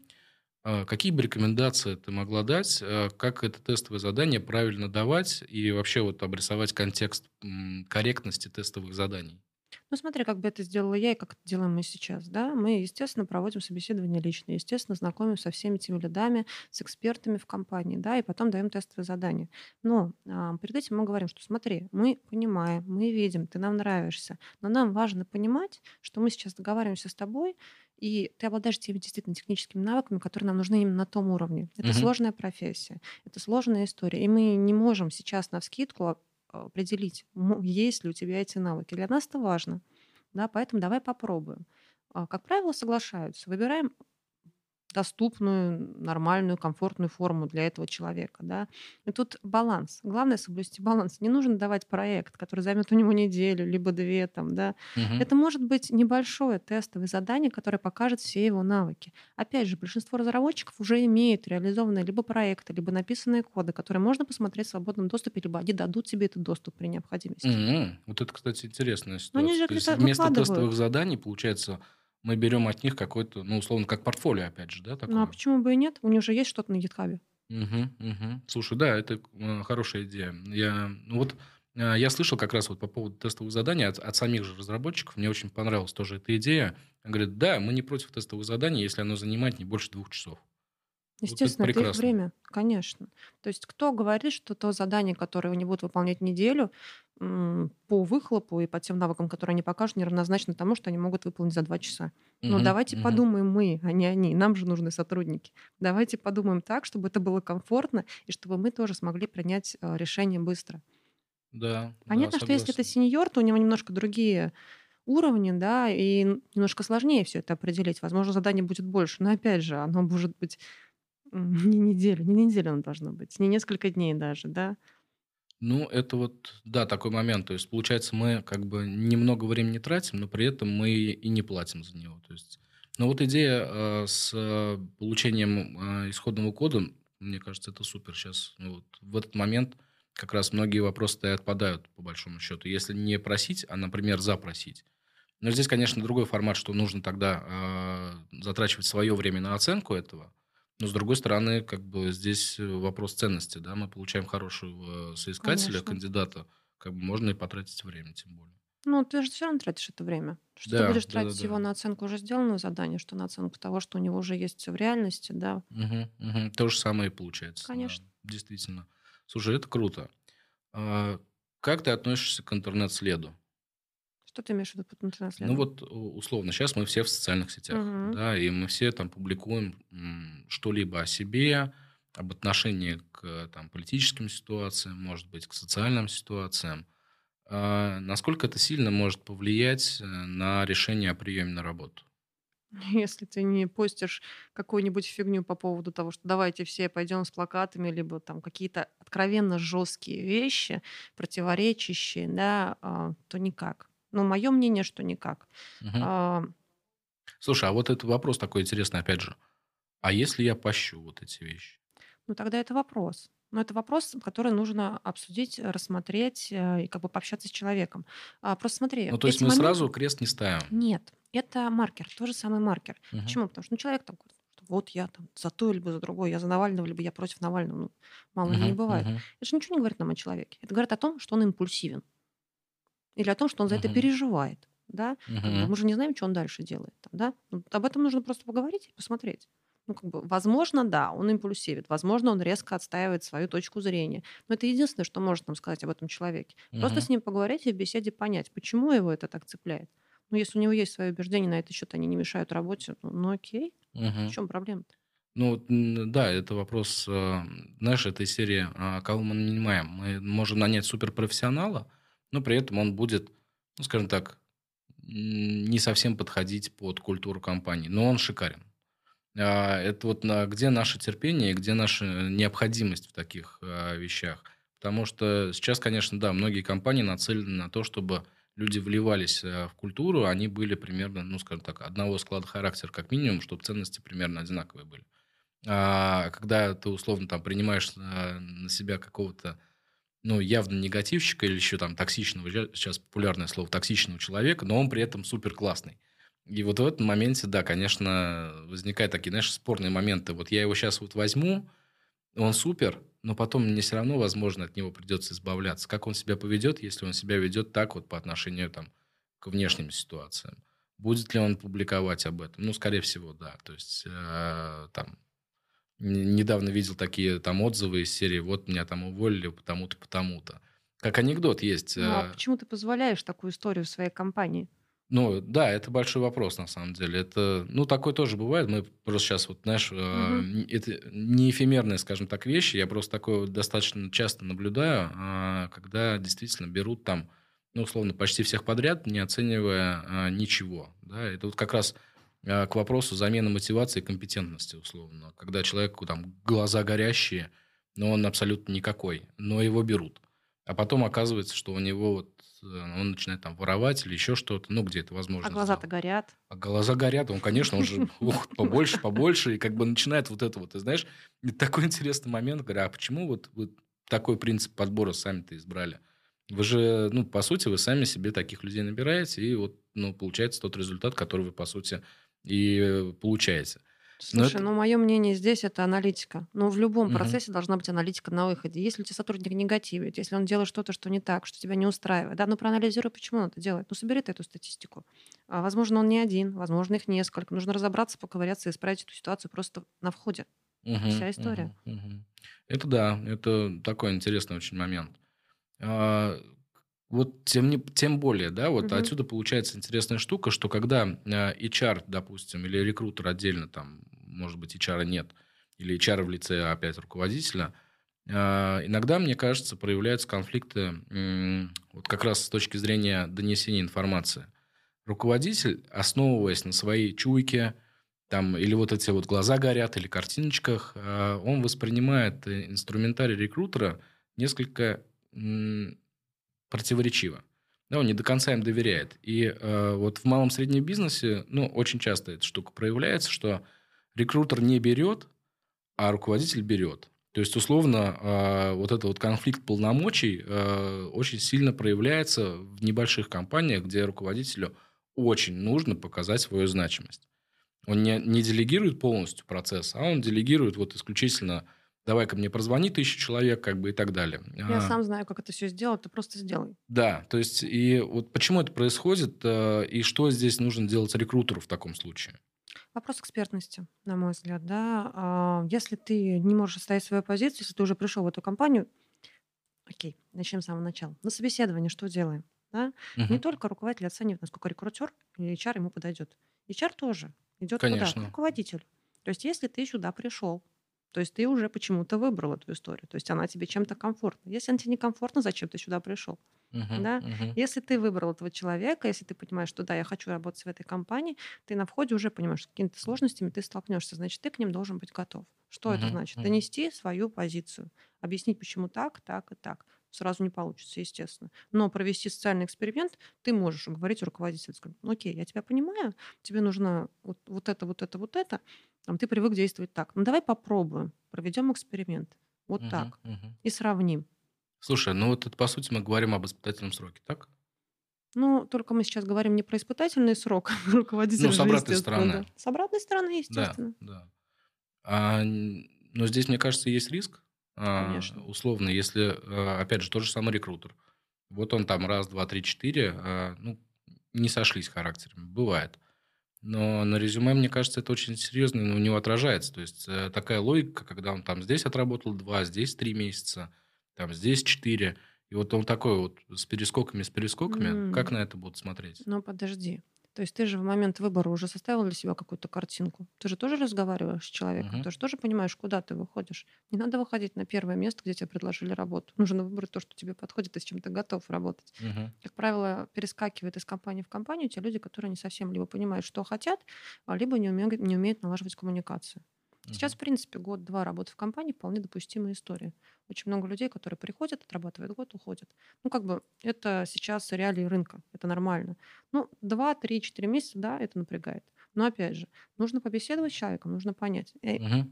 А, Какие бы рекомендации ты могла дать, а, как это тестовое задание правильно давать и вообще вот обрисовать контекст корректности тестовых заданий? Ну, смотри, как бы это сделала я и как это делаем мы сейчас. Да? Мы, естественно, проводим собеседование лично, естественно, знакомим со всеми теми лидами, с экспертами в компании, да, и потом даем тестовые задания. Но а, перед этим мы говорим, что смотри, мы понимаем, мы видим, ты нам нравишься, но нам важно понимать, что мы сейчас договариваемся с тобой, и ты обладаешь теми действительно техническими навыками, которые нам нужны именно на том уровне. Это Мгм. сложная профессия, это сложная история, и мы не можем сейчас на вскидку определить, мо- есть ли у тебя эти навыки. Для нас это важно. Да, поэтому давай попробуем. А, Как правило, соглашаются. Выбираем доступную, нормальную, комфортную форму для этого человека. Да? И тут баланс. Главное соблюсти баланс. Не нужно давать проект, который займет у него неделю, либо две. Там, да? Мгм. Это может быть небольшое тестовое задание, которое покажет все его навыки. Опять же, большинство разработчиков уже имеют реализованные либо проекты, либо написанные коды, которые можно посмотреть в свободном доступе, либо они дадут тебе этот доступ при необходимости. Мгм. Вот это, кстати, интересная Но они ситуация. же вместо выкладывают. тестовых заданий, получается, мы берем от них какой-то, ну, условно, как портфолио, опять же, да, Ну а такое? почему бы и нет? У них же есть что-то на GitHub. Мгм, мгм. Слушай, да, это э, хорошая идея. Я, ну вот, э, я слышал как раз вот по поводу тестовых заданий от, от самих же разработчиков. Мне очень понравилась тоже эта идея. Говорят, да, мы не против тестовых заданий, если оно занимает не больше двух часов. Вот это Естественно, это их время, конечно. То есть кто говорит, что то задание, которое они будут выполнять неделю, по выхлопу и по тем навыкам, которые они покажут, неравнозначно тому, что они могут выполнить за два часа. Но Мгм, давайте мгм. подумаем мы, а не они. Нам же нужны сотрудники. Давайте подумаем так, чтобы это было комфортно и чтобы мы тоже смогли принять э, решение быстро. Да, да, Понятно, что если это сеньор, то у него немножко другие уровни, да, и немножко сложнее все это определить. Возможно, заданий будет больше, но опять же, оно может быть [laughs] не неделю, не неделю оно должно быть, не несколько дней даже, да. Ну, это вот, да, такой момент. То есть, получается, мы как бы немного времени тратим, но при этом мы и не платим за него. То есть, но вот идея э, с э, получением э, исходного кода, мне кажется, это супер. Сейчас ну, вот, в этот момент как раз многие вопросы отпадают, по большому счету. Если не просить, а, например, запросить. Но здесь, конечно, другой формат, что нужно тогда э, затрачивать свое время на оценку этого. Но, с другой стороны, как бы здесь э, вопрос ценности. Да? Мы получаем хорошего э, соискателя, Конечно. кандидата. Как бы можно и потратить время, тем более. Ну, ты же все равно тратишь это время. Что ты Да, будешь да, тратить да, его да. на оценку уже сделанного задания, что на оценку того, что у него уже есть в реальности, да. Мгм, мгм. То же самое и получается. да, Конечно. действительно. Слушай, это круто. А как ты относишься к интернет-следу? Что ты имеешь в виду под Ну интернет-следом? вот, у- условно, сейчас мы все в социальных сетях, Мгм. да, и мы все там публикуем что-либо о себе, об отношении к там, политическим ситуациям, может быть, к социальным ситуациям. А насколько это сильно может повлиять э, на решение о приеме на работу? [laughs] Если ты не постишь какую-нибудь фигню по поводу того, что давайте все пойдем с плакатами, либо там какие-то откровенно жесткие вещи, противоречащие, да, а, то никак. Ну, мое мнение, что никак. Мгм. А, Слушай, а вот этот вопрос такой интересный, опять же. А если я пощу вот эти вещи? Ну, тогда это вопрос. Но это вопрос, который нужно обсудить, рассмотреть э, и как бы пообщаться с человеком. А, Просто смотри, Ну, то есть мы моменты- сразу крест не ставим. Нет, это маркер, тот же самый маркер. Мгм. Почему? Потому что ну, человек там вот я там за то, либо за другое, я за Навального, либо я против Навального. Ну, мало ли не бывает. мгм. Это же ничего не говорит нам о человеке. Это говорит о том, что он импульсивен. Или о том, что он за это Мгм. переживает. Да? Мгм. Мы же не знаем, что он дальше делает. Да? Ну, об этом нужно просто поговорить и посмотреть. Ну, как бы, возможно, да, он импульсивит, возможно, он резко отстаивает свою точку зрения. Но это единственное, что может нам сказать об этом человеке. Просто Мгм. с ним поговорить и в беседе понять, почему его это так цепляет. Ну, если у него есть свои убеждения на этот счет, они не мешают работе, ну, ну окей, в Мгм. чем проблема-то? Ну, да, это вопрос, э, знаешь, этой серии, а, кого мы нанимаем. Мы можем нанять суперпрофессионала, но при этом он будет, ну, скажем так, не совсем подходить под культуру компании, но он шикарен. А, Это вот где наше терпение, где наша необходимость в таких а, вещах. Потому что сейчас, конечно, да, многие компании нацелены на то, чтобы люди вливались а, в культуру, они были примерно, ну, скажем так, одного склада характера как минимум, чтобы ценности примерно одинаковые были. А когда ты условно там принимаешь на себя какого-то ну, явно негативщика или еще там токсичного, сейчас популярное слово, токсичного человека, но он при этом супер классный. И вот в этом моменте, да, конечно, возникают такие, знаешь, спорные моменты. Вот я его сейчас вот возьму, он супер, но потом мне все равно, возможно, от него придется избавляться. Как он себя поведет, если он себя ведет так вот по отношению там, к внешним ситуациям? Будет ли он публиковать об этом? Ну, скорее всего, да. То есть, э, там, недавно видел такие там отзывы из серии «Вот меня там уволили потому-то, потому-то». Как анекдот есть. Ну, а э, почему ты позволяешь такую историю в своей компании? ну, да, это большой вопрос, на самом деле. Это, ну, такое тоже бывает. Мы просто сейчас, вот, знаешь, э, н- это не эфемерные, скажем так, вещи. Я просто такое достаточно часто наблюдаю, а, когда действительно берут там, ну, условно, почти всех подряд, не оценивая а, ничего. Да? Это вот как раз к вопросу замены мотивации и компетентности, условно. Когда человеку там глаза горящие, но он абсолютно никакой, но его берут. А потом оказывается, что у него вот э, он начинает там воровать или еще что-то, ну, где это возможно. А глаза-то горят. А глаза горят, он, конечно, он же ух, побольше, побольше, и как бы начинает вот это вот, ты знаешь, и такой интересный момент, говорю, а почему вот вы такой принцип подбора сами-то избрали? Вы же, ну, по сути, вы сами себе таких людей набираете, и вот, ну, получается тот результат, который вы, по сути, и э, получаете. Но Слушай, это- ну, мое мнение здесь это аналитика. Но в любом Мгм. процессе должна быть аналитика на выходе. Если у тебя сотрудник негативит, если он делает что-то, что не так, что тебя не устраивает, да, ну проанализируй, почему он это делает. Ну, собери ты эту статистику. А, возможно, он не один, возможно, их несколько. Нужно разобраться, поковыряться и исправить эту ситуацию просто на входе. Мгм, Вся история. мгм, мгм. Это да, это такой интересный очень момент. Вот тем, не, тем более, да, вот Мгм. отсюда получается интересная штука, что когда а, HR, допустим, или рекрутер отдельно, там, может быть, HR нет, или HR в лице опять руководителя, а, иногда, мне кажется, проявляются конфликты вот как раз с точки зрения донесения информации. Руководитель, основываясь на своей чуйке, там, или вот эти вот глаза горят, или картиночках, а, он воспринимает э, инструментарий рекрутера несколько противоречиво. Да, он не до конца им доверяет. И э, вот в малом среднем бизнесе, ну, очень часто эта штука проявляется, что рекрутер не берет, а руководитель берет. То есть, условно, э, вот этот вот конфликт полномочий э, очень сильно проявляется в небольших компаниях, где руководителю очень нужно показать свою значимость. Он не, не делегирует полностью процесс, а он делегирует вот исключительно давай-ка мне прозвони тысячу человек, как бы и так далее. Я А, сам знаю, как это все сделать, ты просто сделай. Да, то есть и вот почему это происходит, э, и что здесь нужно делать рекрутеру в таком случае? Вопрос экспертности, на мой взгляд, да. А, Если ты не можешь отстоять свою позицию, если ты уже пришел в эту компанию, окей, начнем с самого начала. На собеседовании что делаем? Да? Не Мгм. только руководитель оценивает, насколько рекрутер или HR ему подойдет. HR тоже идет Конечно. куда? К руководителю. То есть, если ты сюда пришел, то есть ты уже почему-то выбрал эту историю. То есть она тебе чем-то комфортна. Если она тебе некомфортна, зачем ты сюда пришел? Мгм, Да? мгм. Если ты выбрал этого человека, если ты понимаешь, что да, я хочу работать в этой компании, ты на входе уже понимаешь, что с какими-то сложностями ты столкнешься, значит, ты к ним должен быть готов. Что это Мгм, значит? мгм. Донести свою позицию, объяснить, почему так, так и так. Сразу не получится, естественно. Но провести социальный эксперимент ты можешь говорить руководителю, сказать, ну окей, я тебя понимаю, тебе нужно вот, вот это, вот это, вот это, там, ты привык действовать так. Ну давай попробуем, проведем эксперимент. Вот Мгм, так. мгм. И сравним. Слушай, ну вот это, по сути, мы говорим об испытательном сроке, так? Ну, только мы сейчас говорим не про испытательный срок, руководитель Ну, с обратной стороны. да. С обратной стороны, Да, естественно. да. А, н- но здесь, мне кажется, есть риск. А, Конечно. условно, если, а, опять же, тот же самый рекрутер. Вот он там раз, два, три, четыре, а, ну, не сошлись характерами. Бывает. Но на резюме, мне кажется, это очень серьезно у него отражается. То есть э, такая логика, когда он там здесь отработал два, здесь три месяца, там здесь четыре. И вот он такой вот с перескоками, с перескоками. Mm. Как на это будут смотреть? Ну, подожди. То есть ты же в момент выбора уже составил для себя какую-то картинку. Ты же тоже разговариваешь с человеком, uh-huh. ты же тоже понимаешь, куда ты выходишь. Не надо выходить на первое место, где тебе предложили работу. Нужно выбрать то, что тебе подходит и с чем ты готов работать. Uh-huh. Как правило, перескакивают из компании в компанию те люди, которые не совсем либо понимают, что хотят, а либо не умеют, не умеют налаживать коммуникацию. Сейчас, в принципе, год-два работы в компании вполне допустимая история. Очень много людей, которые приходят, отрабатывают год, уходят. Ну, как бы это сейчас реалии рынка, это нормально. Ну, два, три, четыре месяца, да, это напрягает. Но опять же, нужно побеседовать с человеком, нужно понять. Угу.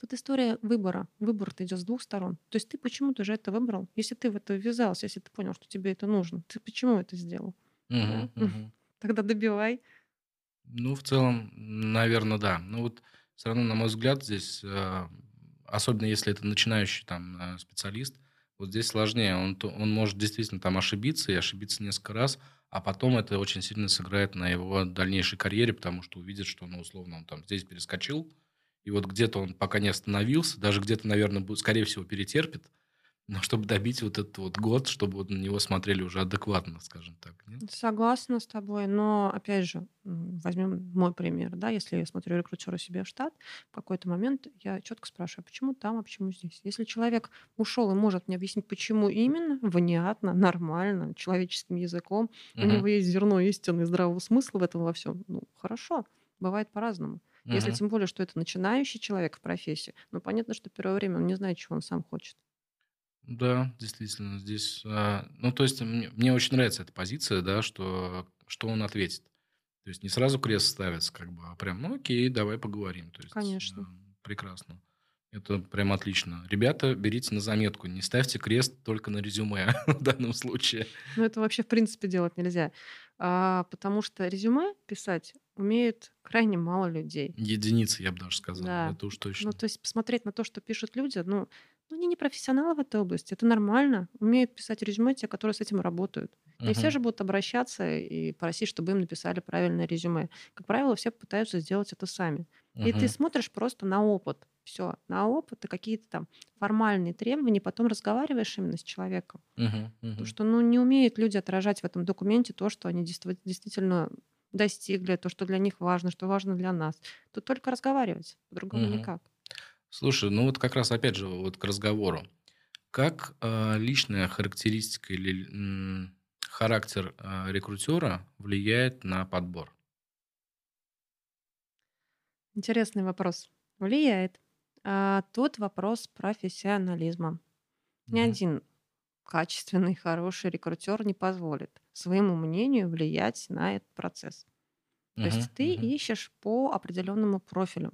Тут история выбора. Выбор идет с двух сторон. То есть ты почему-то же это выбрал. Если ты в это ввязался, если ты понял, что тебе это нужно, ты почему это сделал? Угу, да? угу. [laughs] Тогда добивай. Ну, в целом, наверное, да. Ну вот все равно, на мой взгляд, здесь, э, особенно если это начинающий там э, специалист, вот здесь сложнее. Он, он может действительно там ошибиться и ошибиться несколько раз, а потом это очень сильно сыграет на его дальнейшей карьере, потому что увидит, что, ну, условно, он там здесь перескочил, и вот где-то он пока не остановился, даже где-то, наверное, скорее всего, перетерпит, но чтобы добить вот этот вот год, чтобы вот на него смотрели уже адекватно, скажем так. Нет? Согласна с тобой, но опять же, возьмем мой пример, да, если я смотрю рекрутера себе в штат, в какой-то момент я четко спрашиваю, а почему там, а почему здесь? Если человек ушел и может мне объяснить, почему именно, внятно, нормально, человеческим языком, угу. у него есть зерно истины и здравого смысла в этом во всем, ну, хорошо, бывает по-разному. Угу. Если тем более, что это начинающий человек в профессии, ну, понятно, что первое время он не знает, чего он сам хочет. Да, действительно, здесь, а, ну, то есть мне, мне очень нравится эта позиция, да, что, что он ответит. То есть не сразу крест ставится, как бы, а прям, ну, окей, давай поговорим. То есть, Конечно. а, прекрасно. Это прям отлично. Ребята, берите на заметку, не ставьте крест только на резюме [laughs] в данном случае. Ну, это вообще, в принципе, делать нельзя. А, потому что резюме писать умеет крайне мало людей. Единицы, я бы даже сказал. Да. Это уж точно. Ну, то есть посмотреть на то, что пишут люди, ну, ну, они не профессионалы в этой области, это нормально. Умеют писать резюме те, которые с этим работают. Не uh-huh. все же будут обращаться и просить, чтобы им написали правильное резюме. Как правило, все пытаются сделать это сами. Uh-huh. И ты смотришь просто на опыт. Все, на опыт и какие-то там формальные требования, потом разговариваешь именно с человеком. Uh-huh. Uh-huh. Потому что ну, не умеют люди отражать в этом документе то, что они действительно достигли, то, что для них важно, что важно для нас. Тут только разговаривать, по-другому uh-huh. никак. Слушай, ну вот как раз опять же вот к разговору. Как э, личная характеристика или м, характер э, рекрутера влияет на подбор? Интересный вопрос. Влияет. А, тут вопрос профессионализма. Ни угу. один качественный, хороший рекрутер не позволит своему мнению влиять на этот процесс. То угу, есть ты угу. ищешь по определенному профилю.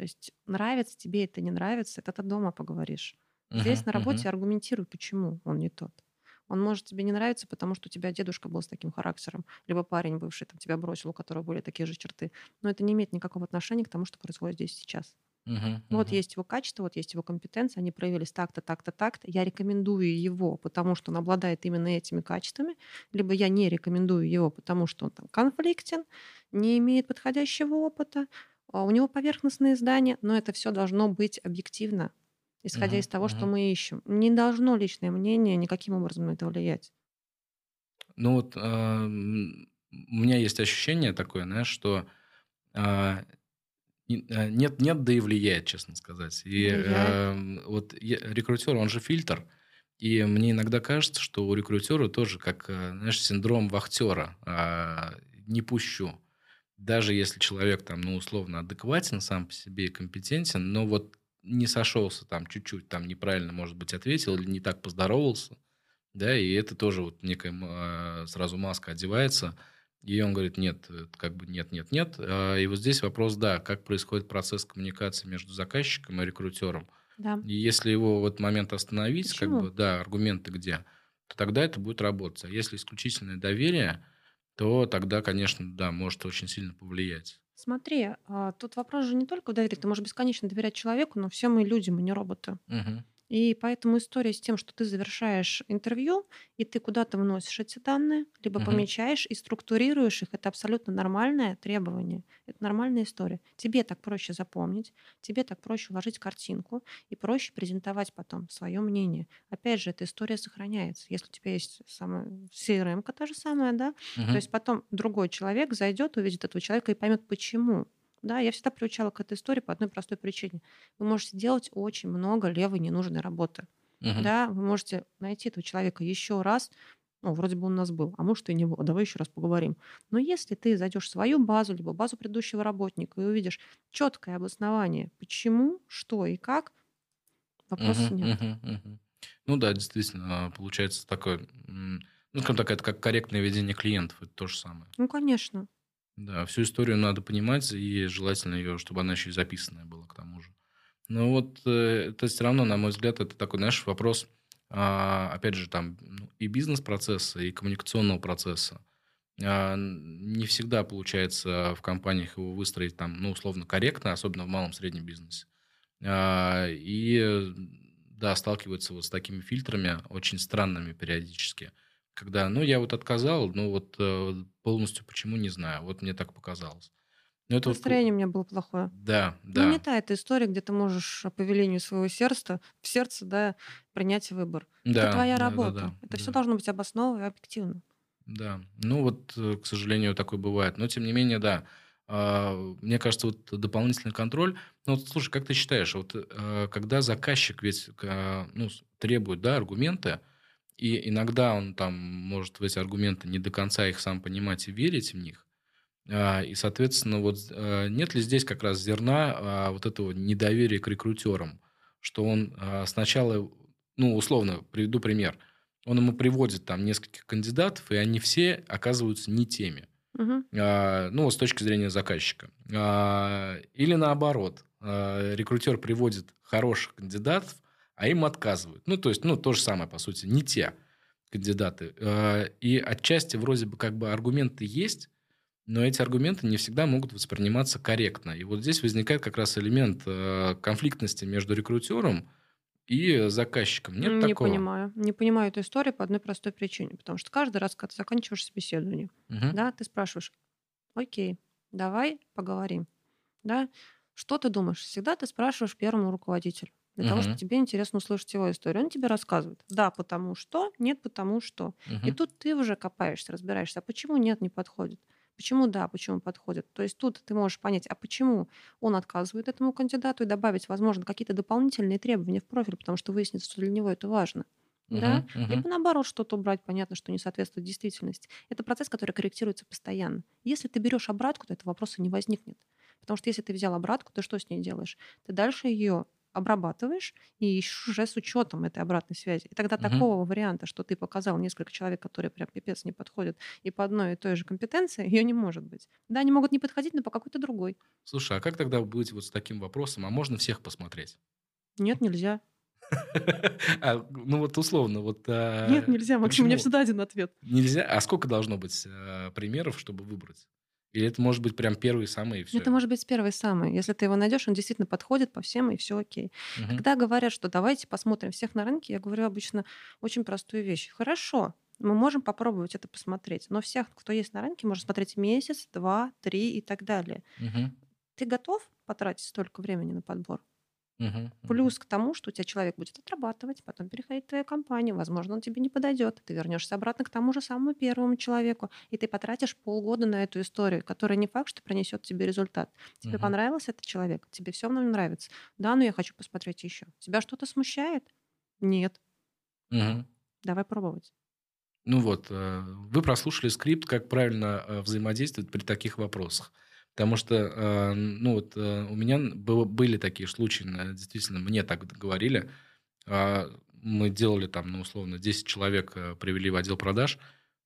То есть нравится тебе это, не нравится, это ты дома поговоришь. Здесь uh-huh, на работе uh-huh. аргументируй, почему он не тот. Он может тебе не нравиться, потому что у тебя дедушка был с таким характером, либо парень бывший там тебя бросил, у которого были такие же черты. Но это не имеет никакого отношения к тому, что происходит здесь сейчас. Uh-huh, uh-huh. Вот есть его качество, вот есть его компетенции, они проявились так-то, так-то, так-то. Я рекомендую его, потому что он обладает именно этими качествами, либо я не рекомендую его, потому что он там конфликтен, не имеет подходящего опыта, у него поверхностные здания, но это все должно быть объективно, исходя uh-huh, из того, uh-huh. что мы ищем. Не должно личное мнение никаким образом на это влиять. Ну вот э, у меня есть ощущение такое, знаешь, что э, нет, нет, да и влияет, честно сказать. И э, вот я, рекрутер, он же фильтр. И мне иногда кажется, что у рекрутера тоже, как, знаешь, синдром вахтера. Э, не пущу даже если человек там, ну, условно адекватен сам по себе и компетентен, но вот не сошелся там чуть-чуть, там неправильно, может быть, ответил или не так поздоровался, да, и это тоже вот некая э, сразу маска одевается, и он говорит, нет, как бы нет, нет, нет. А, и вот здесь вопрос, да, как происходит процесс коммуникации между заказчиком и рекрутером. Да. И если его в этот момент остановить, Почему? как бы, да, аргументы где, то тогда это будет работать. А если исключительное доверие, то тогда, конечно, да, может очень сильно повлиять. Смотри, а, тут вопрос же не только в доверии. Ты можешь бесконечно доверять человеку, но все мы люди, мы не роботы. Угу. И поэтому история с тем, что ты завершаешь интервью, и ты куда-то вносишь эти данные, либо Мгм. помечаешь и структурируешь их, это абсолютно нормальное требование. Это нормальная история. Тебе так проще запомнить, тебе так проще уложить картинку и проще презентовать потом свое мнение. Опять же, эта история сохраняется. Если у тебя есть самая CRM, та же самая, да, то Мгм. есть потом другой человек зайдет, увидит этого человека и поймет, почему. Да, я всегда приучала к этой истории по одной простой причине. Вы можете делать очень много левой ненужной работы. Мгм. Да, вы можете найти этого человека еще раз, ну, вроде бы он у нас был, а может и не был, давай еще раз поговорим. Но если ты зайдешь в свою базу, либо базу предыдущего работника и увидишь четкое обоснование, почему, что и как, вопросов Мгм, нет. мгм. Ну да, действительно, получается такое, ну, скажем так, это как корректное ведение клиентов, это то же самое. Ну, конечно. Да, всю историю надо понимать, и желательно ее, чтобы она еще и записанная была к тому же. Но вот э, это все равно, на мой взгляд, это такой, знаешь, вопрос, а, опять же, там ну, и бизнес-процесса, и коммуникационного процесса. А, Не всегда получается в компаниях его выстроить там, ну, условно, корректно, особенно в малом среднем бизнесе. А, И, э, да, сталкиваются вот с такими фильтрами, очень странными периодически. Когда, ну, я вот отказал, ну, вот э, полностью почему, не знаю. Вот мне так показалось. Ну, это вот... Настроение у меня было плохое. Да, Ну, не да, та эта история, где ты можешь по велению своего сердца, в сердце, да, принять выбор. Это да, твоя да, да, работа. да, Это все да. должно быть обосновано и объективно. Да, ну вот, э, к сожалению, такое бывает. Но, тем не менее, да, а, мне кажется, вот дополнительный контроль... Ну, вот, слушай, как ты считаешь, вот э, когда заказчик ведь э, ну, требует, да, аргументы, и иногда он там может в эти аргументы не до конца их сам понимать и верить в них, а, и, соответственно, вот э, нет ли здесь как раз зерна а, вот этого недоверия к рекрутерам, что он а, сначала, ну, условно, приведу пример, он ему приводит там нескольких кандидатов, и они все оказываются не теми. А, ну, с точки зрения заказчика. А, Или наоборот, а, рекрутер приводит хороших кандидатов, а им отказывают. Ну, то есть, ну, то же самое, по сути, не те кандидаты. А, И отчасти вроде бы как бы аргументы есть, но эти аргументы не всегда могут восприниматься корректно. И вот здесь возникает как раз элемент э, конфликтности между рекрутером и заказчиком. Нет не такого? понимаю. Не понимаю эту историю по одной простой причине. Потому что каждый раз, когда ты заканчиваешь собеседование, Мгм. да, ты спрашиваешь, окей, давай поговорим. Да? Что ты думаешь? Всегда ты спрашиваешь первому руководителю. Для того, что тебе интересно услышать его историю. Он тебе рассказывает. Да, потому что, нет, потому что. И тут ты уже копаешься, разбираешься, а почему нет, не подходит. Почему да, почему подходит. То есть тут ты можешь понять, а почему он отказывает этому кандидату и добавить, возможно, какие-то дополнительные требования в профиль, потому что выяснится, что для него это важно. Да? Мгм. Мгм. Либо наоборот что-то убрать, понятно, что не соответствует действительности. Это процесс, который корректируется постоянно. Если ты берешь обратку, то этого вопроса не возникнет. Потому что если ты взял обратку, ты что с ней делаешь? Ты дальше ее обрабатываешь и ищешь уже с учетом этой обратной связи. И тогда Мгм. такого варианта, что ты показал несколько человек, которые прям пипец не подходят, и по одной и той же компетенции, ее не может быть. Да, они могут не подходить, но по какой-то другой. Слушай, а как тогда быть вот с таким вопросом? А можно всех посмотреть? Нет, нельзя. [laughs] А, ну вот условно, вот... а, Нет, нельзя, Максим, у меня всегда один ответ. Нельзя? А сколько должно быть а, примеров, чтобы выбрать? Или это может быть прям первый самый и все? Это может быть первый самый. Если ты его найдешь, он действительно подходит по всем, и все окей. Когда говорят, что давайте посмотрим всех на рынке, я говорю обычно очень простую вещь. Хорошо, мы можем попробовать это посмотреть, но всех, кто есть на рынке, можно смотреть месяц, два, три и так далее. Ты готов потратить столько времени на подбор? Плюс к тому, что у тебя человек будет отрабатывать, потом переходить в твою компанию, возможно, он тебе не подойдет. Ты вернешься обратно к тому же самому первому человеку, и ты потратишь полгода на эту историю, которая не факт, что принесет тебе результат. Тебе Мгм. понравился этот человек, тебе все нем нравится. Да, но я хочу посмотреть еще. Тебя что-то смущает? Нет. Давай пробовать. Ну вот, э, вы прослушали скрипт, как правильно э, взаимодействовать при таких вопросах. Потому что, э, ну вот, э, у меня было- были такие случаи, действительно, мне так говорили. А, Мы делали там, ну, условно, 10 человек привели в отдел продаж.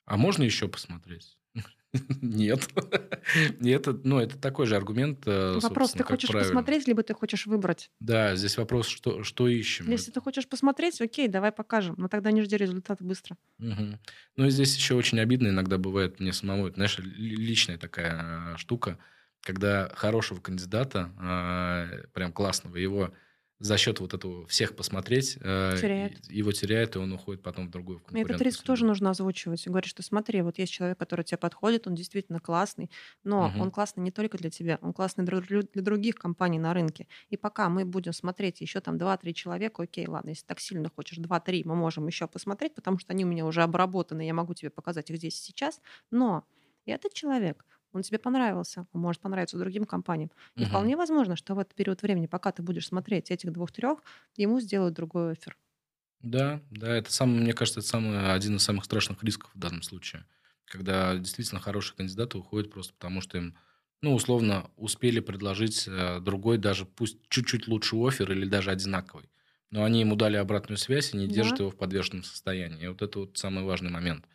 А можно еще посмотреть? [laughs] Нет. [laughs] Это, ну, это такой же аргумент, Вопрос, ты хочешь правильно. посмотреть, либо ты хочешь выбрать? Да, здесь вопрос, что, что ищем. Если ты хочешь посмотреть, окей, давай покажем. Но тогда не жди результата быстро. Ну, и здесь еще очень обидно иногда бывает мне самому. Это, знаешь, ли- личная такая штука, когда хорошего кандидата, э, прям классного, его за счет вот этого всех посмотреть, э, Теряет. его теряет, и он уходит потом в другую в И конкурентную этот риск среду. тоже нужно озвучивать. И говорить, что смотри, вот есть человек, который тебе подходит, он действительно классный, но Мгм. он классный не только для тебя, он классный для других компаний на рынке. И пока мы будем смотреть еще там 2-3 человека, окей, ладно, если так сильно хочешь 2-3, мы можем еще посмотреть, потому что они у меня уже обработаны, я могу тебе показать их здесь и сейчас. Но этот человек, он тебе понравился, он может понравиться другим компаниям. И вполне возможно, что в этот период времени, пока ты будешь смотреть этих двух-трех, ему сделают другой офер. Да, да, это самый, мне кажется, это самый, один из самых страшных рисков в данном случае. Когда действительно хорошие кандидаты уходят просто потому, что им, ну, условно, успели предложить э, другой, даже пусть чуть-чуть лучший офер или даже одинаковый. Но они ему дали обратную связь и не Да. держат его в подвешенном состоянии. И вот это вот самый важный момент.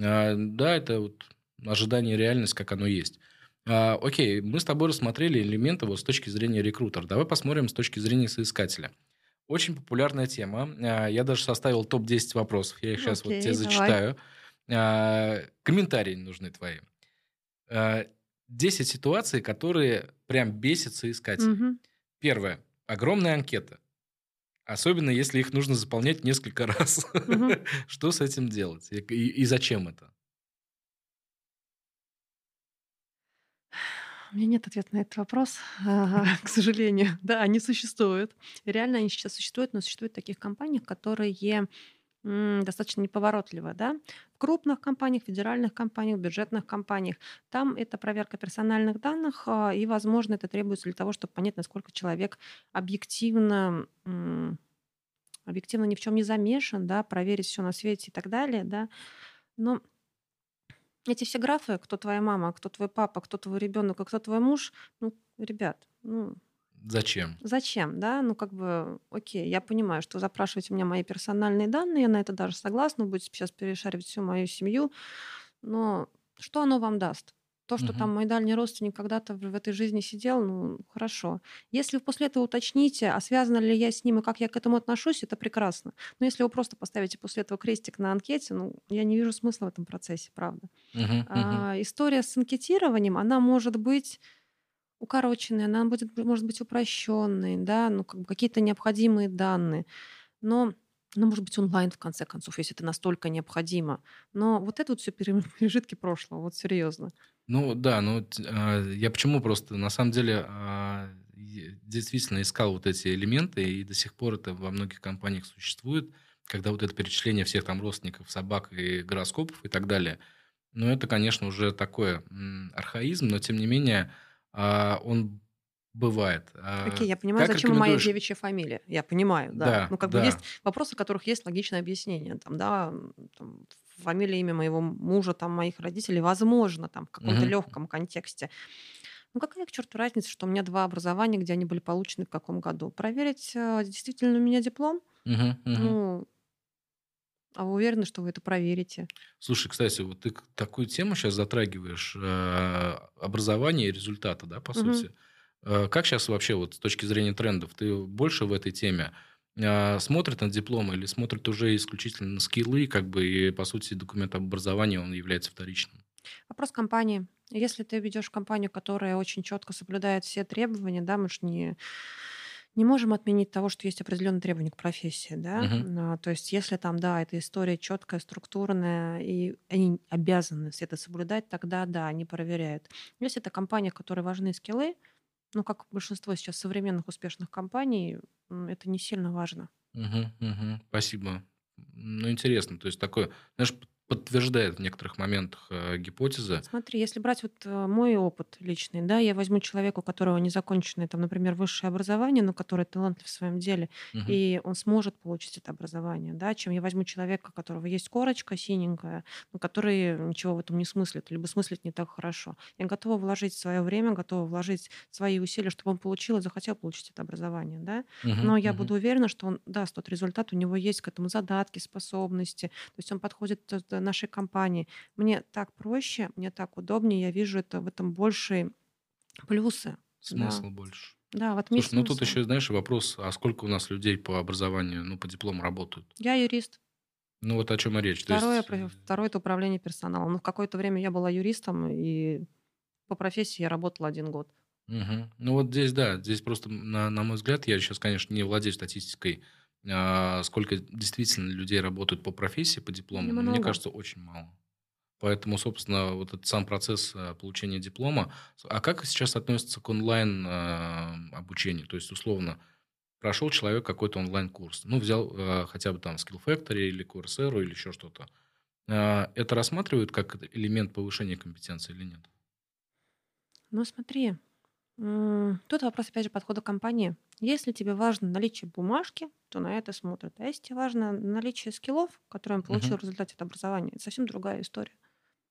А, Да, это вот ожидание и реальность, как оно есть. А, Окей, мы с тобой рассмотрели элементы вот с точки зрения рекрутера. Давай посмотрим с точки зрения соискателя. Очень популярная тема. А, Я даже составил топ-10 вопросов. Я их сейчас вот Окей, тебе давай. зачитаю. А, Комментарии нужны твои. А, 10 ситуаций, которые прям бесят соискателей. Мгм. Первое. Огромная анкета. Особенно, если их нужно заполнять несколько [laughs] раз. Мгм. Что с этим делать? И- и зачем это? У меня нет ответа на этот вопрос, а, [laughs] к сожалению. Да, они существуют. Реально они сейчас существуют, но существуют в таких компаниях, которые достаточно неповоротливы. Да? В крупных компаниях, федеральных компаниях, бюджетных компаниях там это проверка персональных данных, а, и, возможно, это требуется для того, чтобы понять, насколько человек объективно объективно ни в чем не замешан, да, проверить все на свете и так далее, да. Но эти все графы, кто твоя мама, кто твой папа, кто твой ребенок, а кто твой муж, ну, ребят, ну, Зачем? зачем, да? Ну, как бы, окей, я понимаю, что вы запрашиваете у меня мои персональные данные, я на это даже согласна, будете сейчас перешаривать всю мою семью, но что оно вам даст? То, что Мгм. там мой дальний родственник когда-то в этой жизни сидел, ну, хорошо. Если вы после этого уточните, а связана ли я с ним и как я к этому отношусь, это прекрасно. Но если вы просто поставите после этого крестик на анкете, ну, я не вижу смысла в этом процессе, правда. Мгм. А, история с анкетированием, она может быть укороченной, она будет, может быть упрощенной, да, ну, как бы какие-то необходимые данные. Но ну, может быть, онлайн, в конце концов, если это настолько необходимо. Но вот это вот все [laughs] пережитки прошлого, вот серьезно. Ну да, ну а, я почему просто на самом деле а, действительно искал вот эти элементы, и до сих пор это во многих компаниях существует, когда вот это перечисление всех там родственников, собак и гороскопов и так далее. Ну это, конечно, уже такое м, архаизм, но тем не менее а, он бывает. Окей, я понимаю, как зачем моя девичья фамилия. Я понимаю, да. Да, ну, как бы да. есть вопросы, у которых есть логичное объяснение. Там, да, там, фамилия, имя моего мужа, там, моих родителей, возможно, там, в каком-то Мгм. легком контексте. Ну, какая к черту разница, что у меня два образования, где они были получены в каком году? Проверить, э, действительно у меня диплом? Мгм, мгм. Ну, а вы уверены, что вы это проверите? Слушай, кстати, вот ты такую тему сейчас затрагиваешь, э, образование и результаты, да, по Мгм. сути. Э, Как сейчас вообще вот с точки зрения трендов, ты больше в этой теме э, смотрит на дипломы или смотрит уже исключительно на скиллы, как бы, и, по сути, документ об образовании, он является вторичным? Вопрос компании. Если ты ведешь компанию, которая очень четко соблюдает все требования, да, мы же не, не можем отменить того, что есть определенные требования к профессии, да. А, То есть, если там, да, эта история четкая, структурная, и они обязаны все это соблюдать, тогда да, они проверяют. Если это компания, которой важны скиллы, ну, как большинство сейчас современных успешных компаний, это не сильно важно. Мгм, мгм. Спасибо. Ну, интересно. То есть, такое, знаешь, подтверждает в некоторых моментах э, гипотезы. Смотри, если брать вот э, мой опыт личный, да, я возьму человека, у которого незаконченное, там, например, высшее образование, но который талантлив в своем деле, Мгм. и он сможет получить это образование, да, чем я возьму человека, у которого есть корочка синенькая, но который ничего в этом не смыслит, либо смыслит не так хорошо. Я готова вложить свое время, готова вложить свои усилия, чтобы он получил и захотел получить это образование, да. Мгм, Но я мгм. буду уверена, что он даст тот результат, у него есть к этому задатки, способности, то есть он подходит э, нашей компании. Мне так проще, мне так удобнее, я вижу это в этом большие плюсы. Смысл больше. Да, в этом есть Слушай, ну тут еще, знаешь, вопрос, а сколько у нас людей по образованию, ну, по диплому работают? Я юрист. Ну, вот о чем и речь. То Второе, есть, про- э, второе это управление персоналом. Ну, в какое-то время я была юристом, и по профессии я работала один год. Мгм. Ну вот здесь, да, здесь просто, на, на мой взгляд, я сейчас, конечно, не владею статистикой, сколько действительно людей работают по профессии, по диплому, мне Немного. кажется, очень мало. Поэтому, собственно, вот этот сам процесс а, получения диплома. А как сейчас относится к онлайн а, обучению? То есть, условно, прошел человек какой-то онлайн-курс, ну, взял а, хотя бы там Skill Factory или Coursera или еще что-то. А, Это рассматривают как элемент повышения компетенции или нет? Ну, смотри, м, тут вопрос, опять же, подхода компании. Если тебе важно наличие бумажки, то на это смотрят. А если тебе важно наличие скиллов, которые он получил Мгм. в результате этого образования, это совсем другая история.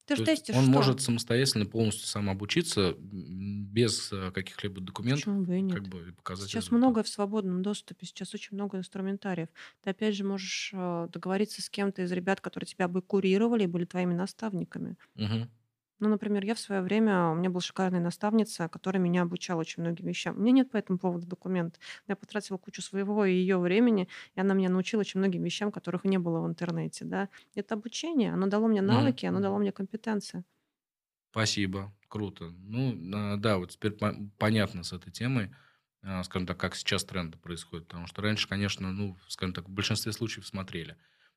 Ты То есть тестишь он что? может самостоятельно полностью сам обучиться м, без э, каких-либо документов, Почему бы и как нет? бы и показать Сейчас результат. многое в свободном доступе, сейчас очень много инструментариев. Ты опять же можешь э, договориться с кем-то из ребят, которые тебя бы курировали и были твоими наставниками. Мгм. Ну, например, я в свое время, у меня была шикарная наставница, которая меня обучала очень многим вещам. У меня нет по этому поводу документов. Я потратила кучу своего и ее времени, и она меня научила очень многим вещам, которых не было в интернете. Да? Это обучение, оно дало мне навыки, оно дало мне компетенции. Спасибо, круто. Ну, да, вот теперь по- понятно с этой темой, а, скажем так, как сейчас тренды происходят. Потому что раньше, конечно, ну, скажем так, в большинстве случаев смотрели.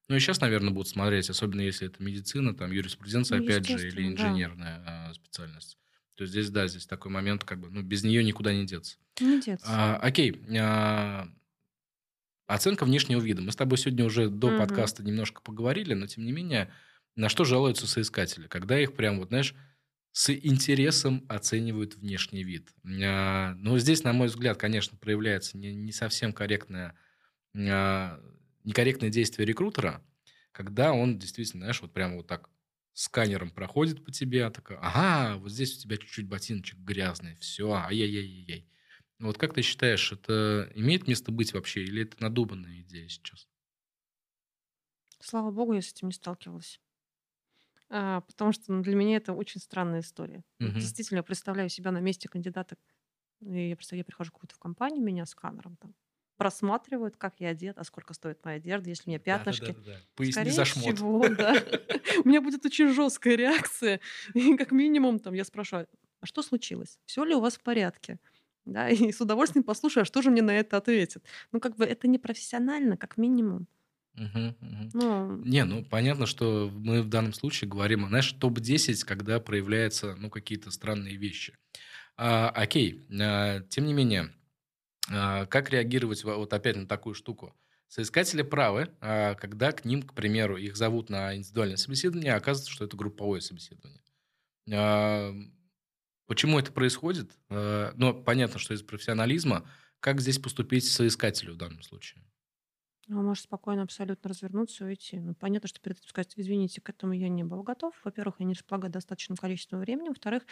Ну и сейчас, наверное, будут смотреть, особенно если это медицина, там юриспруденция, Ну, опять же, или да. инженерная а, специальность. То есть здесь, да, здесь такой момент, как бы, ну, без нее никуда не деться. Не деться. А, окей. а, оценка внешнего вида. Мы с тобой сегодня уже до Мгм. подкаста немножко поговорили, но тем не менее, на что жалуются соискатели? Когда их прям, вот знаешь, с интересом оценивают внешний вид. А, ну, здесь, на мой взгляд, конечно, проявляется не, не совсем корректное, а, некорректное действие рекрутера, когда он действительно, знаешь, вот прямо вот так сканером проходит по тебе, а такая, ага, вот здесь у тебя чуть-чуть ботиночек грязный, все, ай-яй-яй-яй. Вот как ты считаешь, это имеет место быть вообще, или это надуманная идея сейчас? Слава богу, я с этим не сталкивалась. А, потому что ну, для меня это очень странная история. Мгм. Действительно, я представляю себя на месте кандидата. И я просто я прихожу какую-то в компанию, меня сканером там просматривают, как я одет, а сколько стоит моя одежда, если у меня пятнышки. Да-да-да. Поясни Скорее за шмот. всего, да. [laughs] У меня будет очень жесткая реакция. И как минимум там я спрашиваю, а что случилось? Все ли у вас в порядке? Да, и с удовольствием послушаю, а что же мне на это ответит. Ну, как бы это не профессионально, как минимум. Мгм, мгм. Ну, Не, ну понятно, что мы в данном случае говорим, знаешь, топ-10, когда проявляются, ну, какие-то странные вещи. А, окей, а, тем не менее, как реагировать во- вот опять на такую штуку? Соискатели правы, а, когда к ним, к примеру, их зовут на индивидуальное собеседование, а оказывается, что это групповое собеседование. А, Почему это происходит? А, Ну, понятно, что из профессионализма. Как здесь поступить соискателю в данном случае? Он может спокойно абсолютно развернуться и уйти. Ну, понятно, что перед этим сказать, извините, к этому я не был готов. Во-первых, я не располагаю достаточным количеством времени. Во-вторых,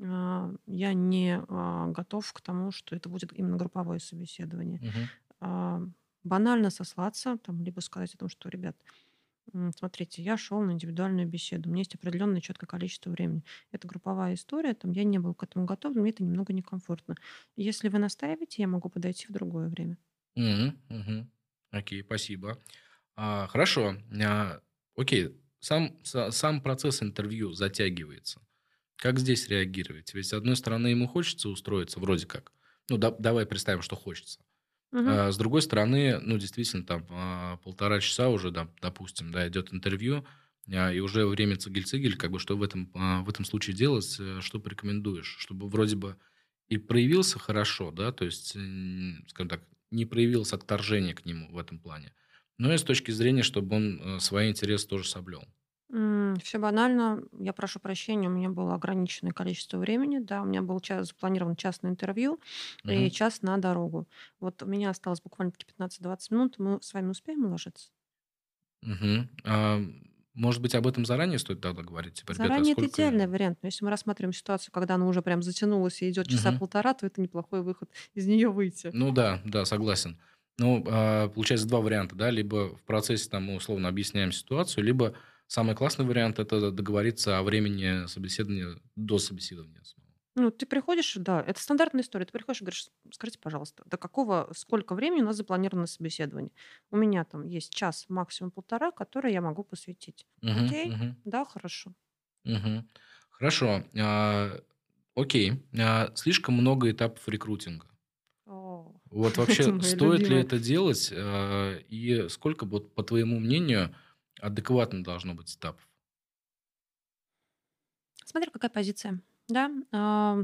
а, я не а, готов к тому, что это будет именно групповое собеседование. А, Банально сослаться, там, либо сказать о том, что, ребят, смотрите, я шел на индивидуальную беседу, у меня есть определенное четкое количество времени. Это групповая история, там, я не был к этому готов, мне это немного некомфортно. Если вы настаиваете, я могу подойти в другое время. Мгм, мгм. Окей, спасибо. А, хорошо. А, окей, сам, са- сам процесс интервью затягивается. Как здесь реагировать? Ведь, с одной стороны, ему хочется устроиться, вроде как. Ну, да- давай представим, что хочется. Мгм. А, с другой стороны, ну, действительно, там а, полтора часа уже, да, допустим, да, идет интервью, а, и уже время цигель-цигель, как бы, что в этом, а, в этом случае делать, э, что порекомендуешь? Чтобы вроде бы и проявился хорошо, да, то есть, скажем так, не проявилось отторжение к нему в этом плане. Но и с точки зрения, чтобы он э, свои интересы тоже соблел. Все банально. Я прошу прощения, у меня было ограниченное количество времени. Да, у меня был час, запланирован час на интервью и Мгм. час на дорогу. Вот у меня осталось буквально таки 15-20 минут. Мы с вами успеем уложиться? Мгм. А, может быть, об этом заранее стоит тогда говорить? Типа, ребята, Заранее это идеальный вариант. Но если мы рассматриваем ситуацию, когда она уже прям затянулась и идет часа Мгм. полтора, то это неплохой выход из нее выйти. Ну да, да, согласен. Ну, а, получается два варианта, да, либо в процессе там мы условно объясняем ситуацию, либо самый классный вариант это договориться о времени собеседования до собеседования. Ну, ты приходишь, да, это стандартная история. Ты приходишь и говоришь, скажите, пожалуйста, до какого, сколько времени у нас запланировано собеседование? У меня там есть час, максимум полтора, который я могу посвятить. Мгм, Окей? мгм, Да, хорошо. мгм. Хорошо. А, Окей. А, слишком много этапов рекрутинга. О, Вот [laughs] вообще, стоит ли любимые. это делать? а, И сколько, вот, по твоему мнению, адекватно должно быть этапов? Смотря какая позиция. Да, а,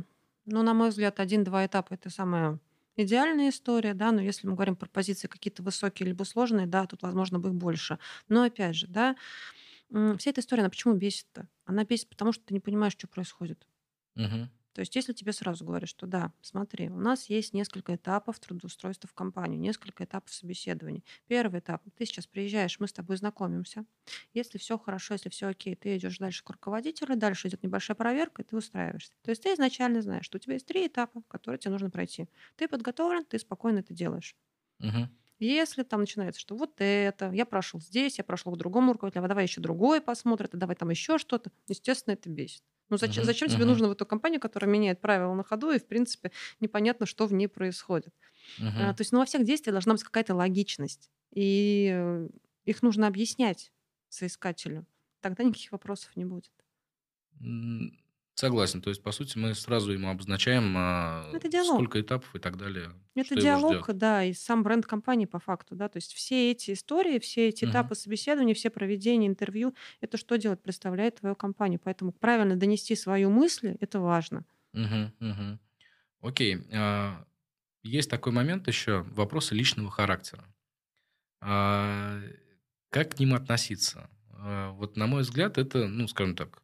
ну, на мой взгляд, один-два этапа это самая идеальная история, да, но если мы говорим про позиции какие-то высокие либо сложные, да, тут, возможно, бы их больше. Но опять же, да, вся эта история, она почему бесит-то? Она бесит, потому что ты не понимаешь, что происходит. Мгм. То есть, если тебе сразу говорят, что да, смотри, у нас есть несколько этапов трудоустройства в компанию, несколько этапов собеседований. Первый этап, ты сейчас приезжаешь, мы с тобой знакомимся. Если все хорошо, если все окей, ты идешь дальше к руководителю, дальше идет небольшая проверка, и ты устраиваешься. То есть ты изначально знаешь, что у тебя есть три этапа, которые тебе нужно пройти. Ты подготовлен, ты спокойно это делаешь. Мгм. Если там начинается, что вот это, я прошел здесь, я прошел к другому руководителю, а давай еще другой посмотрит, а давай там еще что-то, естественно, это бесит. Ну зачем, Мгм. зачем тебе Мгм. нужно в эту компанию, которая меняет правила на ходу, и, в принципе, непонятно, что в ней происходит. А, Мгм. то есть ну, во всех действиях должна быть какая-то логичность. И э, их нужно объяснять соискателю. Тогда никаких вопросов не будет. Согласен. То есть, по сути, мы сразу ему обозначаем, а, Ну, это диалог. сколько этапов и так далее, Это диалог, да, и сам бренд компании по факту, да, то есть все эти истории, все эти Мгм. этапы собеседования, все проведения интервью, это что делать? Представляет твою компанию. Поэтому правильно донести свою мысль, это важно. Мгм, мгм. Окей. а, Есть такой момент еще, вопросы личного характера. А, Как к ним относиться? Вот, на мой взгляд, это, ну, скажем так,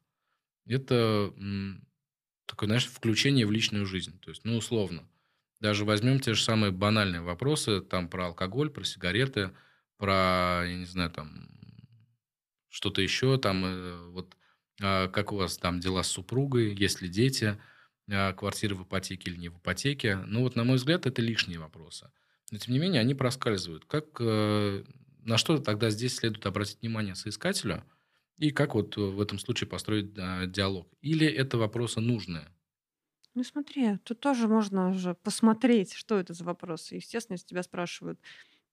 это такое, знаешь, включение в личную жизнь. То есть, ну, условно, даже возьмем те же самые банальные вопросы, там, про алкоголь, про сигареты, про, я не знаю, там, что-то еще, там, э, вот, а, как у вас там дела с супругой, есть ли дети, а, квартира в ипотеке или не в ипотеке. Ну, вот, на мой взгляд, это лишние вопросы. Но, тем не менее, они проскальзывают. Как, э, на что тогда здесь следует обратить внимание соискателю, и как вот э, в этом случае построить а, диалог? Или это вопросы нужные? Ну смотри, тут тоже можно уже посмотреть, что это за вопросы. Естественно, если тебя спрашивают,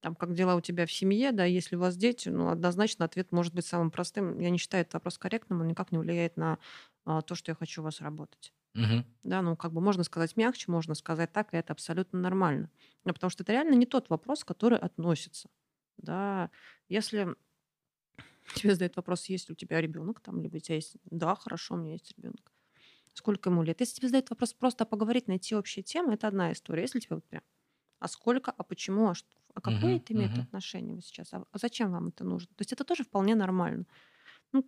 там, как дела у тебя в семье, да, если у вас дети, ну, однозначно ответ может быть самым простым. Я не считаю этот вопрос корректным, он никак не влияет на а, то, что я хочу у вас работать. Мгм. Да, ну, как бы можно сказать мягче, можно сказать так, и это абсолютно нормально. Ну, потому что это реально не тот вопрос, который относится. Да, если тебе задают вопрос, есть ли у тебя ребенок, там, либо у тебя есть, да, хорошо, у меня есть ребенок. Сколько ему лет? Если тебе задают вопрос просто поговорить, найти общие темы, это одна история. Если тебе вот прям, а сколько, а почему, а, что, а какое Мгм, это имеет мгм. отношение сейчас, а, а зачем вам это нужно? То есть это тоже вполне нормально. Ну,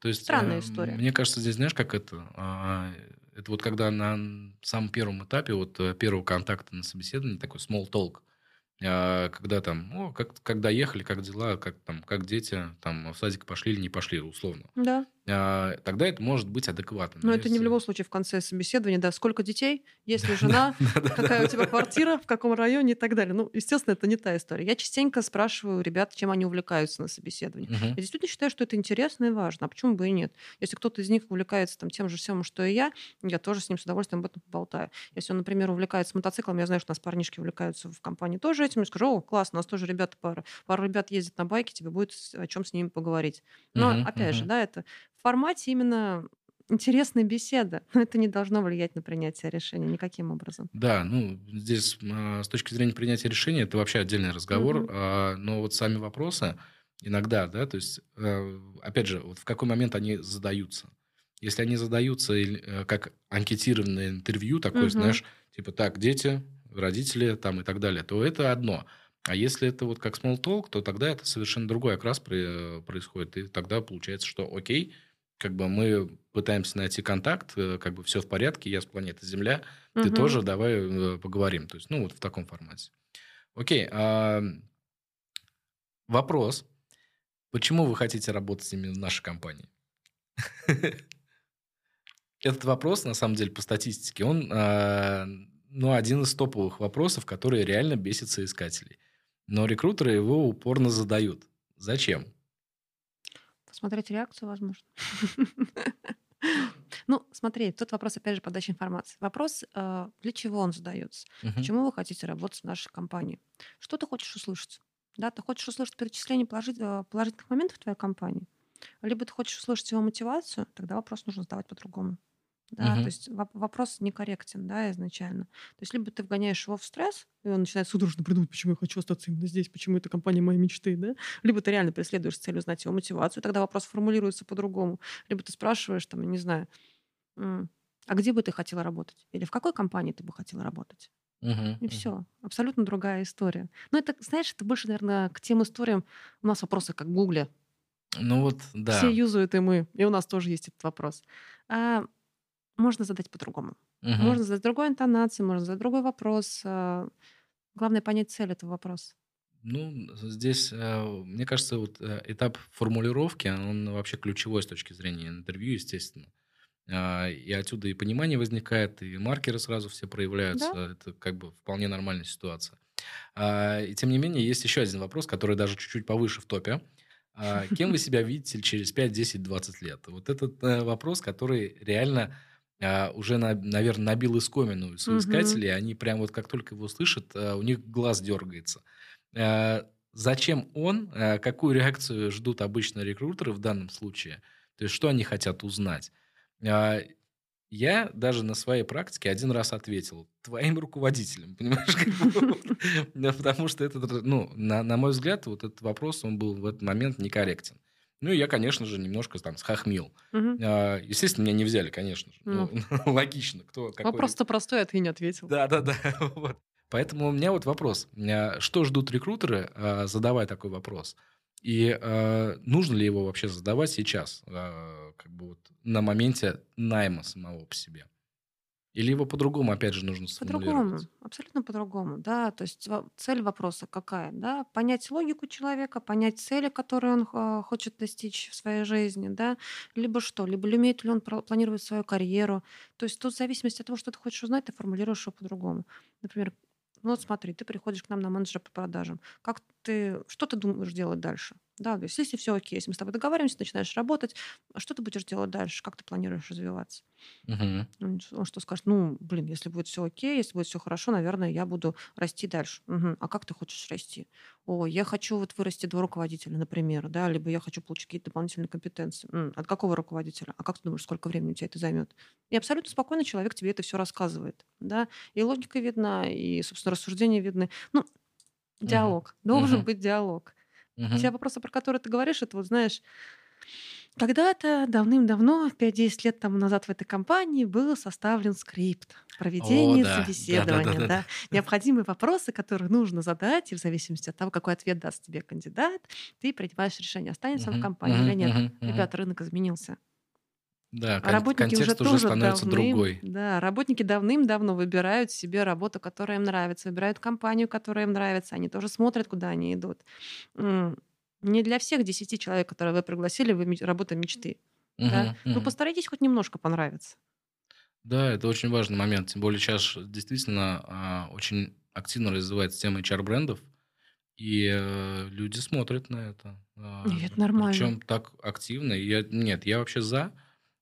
То есть, Странная э, история. мне кажется, здесь, знаешь, как это? А, Это вот когда на самом первом этапе, вот э, первого контакта на собеседовании, такой small talk, когда там, о, как, когда ехали, как дела, как там, как дети, там, в садик пошли или не пошли, условно. да. А, Тогда это может быть адекватно. Но это не в любом случае в конце собеседования, да, сколько детей, есть ли жена, [laughs] какая у тебя квартира, в каком районе и так далее. Ну, естественно, это не та история. Я частенько спрашиваю ребят, чем они увлекаются на собеседовании. Я действительно считаю, что это интересно и важно. А почему бы и нет? Если кто-то из них увлекается там, тем же самым, что и я, я тоже с ним с удовольствием об этом поболтаю. Если он, например, увлекается мотоциклом, я знаю, что у нас парнички увлекаются в компании тоже этим, я скажу, о, классно, у нас тоже ребята пара, пара ребят ездит на байке, тебе будет о чем с ними поговорить. Но, опять же, да, это в формате именно интересной беседы, но это не должно влиять на принятие решения никаким образом. Да, ну, здесь а, с точки зрения принятия решения это вообще отдельный разговор, а, но вот сами вопросы иногда, да, то есть, э, опять же, вот в какой момент они задаются. Если они задаются э, как анкетированное интервью, такое, Мгм. знаешь, типа так, дети, родители там и так далее, то это одно. А если это вот как small talk, то тогда это совершенно другой окрас при- происходит. И тогда получается, что окей, как бы мы пытаемся найти контакт, э, как бы все в порядке, я с планеты Земля, ты Мгм. тоже давай э, поговорим. То есть, ну, вот в таком формате. Окей. а, вопрос. Почему вы хотите работать именно в нашей компании? [laughs] Этот вопрос, на самом деле, по статистике, он а, ну, один из топовых вопросов, которые реально бесит соискателей. Но рекрутеры его упорно задают. Зачем? Посмотреть реакцию, возможно. [laughs] Ну, смотри, тут вопрос, опять же, подачи информации. Вопрос, э, для чего он задается? Почему вы хотите работать в нашей компании? Что ты хочешь услышать? Да, ты хочешь услышать перечисление э, положительных моментов в твоей компании? Либо ты хочешь услышать его мотивацию, тогда вопрос нужно задавать по-другому. Да, то Мгм. есть воп- вопрос некорректен, да, изначально. То есть либо ты вгоняешь его в стресс, и он начинает судорожно придумывать, почему я хочу остаться именно здесь, почему эта компания моей мечты, да, либо ты реально преследуешь цель узнать его мотивацию, тогда вопрос формулируется по-другому. Либо ты спрашиваешь, там, не знаю, а где бы ты хотела работать? Или в какой компании ты бы хотела работать? Мгм. И Мгм. все. Абсолютно другая история. Но это, знаешь, это больше, наверное, к тем историям. У нас вопросы как в Гугле. Ну вот, Все да. юзают, и мы. И у нас тоже есть этот вопрос. А можно задать по-другому. Мгм. Можно задать другой интонацией, можно задать другой вопрос. А, Главное понять цель этого вопроса. Ну, здесь, э, мне кажется, вот э, этап формулировки, он вообще ключевой с точки зрения интервью, естественно. А, И отсюда и понимание возникает, и маркеры сразу все проявляются. Да? Это как бы вполне нормальная ситуация. А, И тем не менее, есть еще один вопрос, который даже чуть-чуть повыше в топе. А, Кем вы [laughs] себя видите через 5, 10, 20 лет? Вот этот э, вопрос, который реально а, уже, наверное, набил искомину соискателей. Они прям вот как только его слышат, а, у них глаз дергается. Э, Зачем он? э, Какую реакцию ждут обычно рекрутеры в данном случае? То есть, что они хотят узнать? А, Я даже на своей практике один раз ответил твоим руководителем, [laughs] понимаешь? [laughs] Потому что это, ну, на, на мой взгляд, вот этот вопрос, он был в этот момент некорректен. Ну, и я, конечно же, немножко там схохмил. А, Естественно, меня не взяли, конечно же. Ну, [laughs] логично, кто какой Вопрос-то простой, а ты не ответил. да, да, да. [laughs] Вот. Поэтому у меня вот вопрос. А, Что ждут рекрутеры, а, задавая такой вопрос? И а, нужно ли его вообще задавать сейчас, а, как бы вот на моменте найма самого по себе? Или его по-другому, опять же, нужно По-другому, абсолютно по-другому, да. То есть цель вопроса какая, да? Понять логику человека, понять цели, которые он а, хочет достичь в своей жизни, да? Либо что? Либо умеет ли он планировать свою карьеру. То есть тут в зависимости от того, что ты хочешь узнать, ты формулируешь его по-другому. Например, ну вот смотри, ты приходишь к нам на менеджера по продажам. Как ты, что ты думаешь делать дальше? Да, то есть если все окей, если мы с тобой договариваемся, начинаешь работать, а что ты будешь делать дальше? Как ты планируешь развиваться? Мгм. Он что скажет? Ну, блин, если будет все окей, если будет все хорошо, наверное, я буду расти дальше. Мгм. А как ты хочешь расти? О, я хочу вот вырасти до руководителя, например, да, либо я хочу получить какие-то дополнительные компетенции. М, От какого руководителя? А как ты думаешь, сколько времени у тебя это займет? И абсолютно спокойно человек тебе это все рассказывает, да, и логика видна, и, собственно, рассуждения видны. Ну, Диалог. Должен Мгм. быть диалог. Мгм. Те вопросы, про которые ты говоришь, это вот, знаешь, когда-то, давным-давно, 5-10 лет тому назад в этой компании был составлен скрипт О, проведения да. собеседования. Да-да-да-да. Да, Необходимые вопросы, которые нужно задать, и в зависимости от того, какой ответ даст тебе кандидат, ты принимаешь решение, останется он в компании Мгм. или нет. Мгм. Ребята, рынок изменился. Да, А работники уже контекст уже тоже становится давным, другой. да, работники давным-давно выбирают себе работу, которая им нравится, выбирают компанию, которая им нравится. Они тоже смотрят, куда они идут. Не для всех 10 человек, которые вы пригласили, вы работа мечты. Да? Мгм. Ну, постарайтесь хоть немножко понравиться. Да, это очень важный момент. Тем более сейчас действительно а, очень активно развивается тема HR-брендов, и э, люди смотрят на это. А, И это нормально. Причем так активно. Я, нет, я вообще за.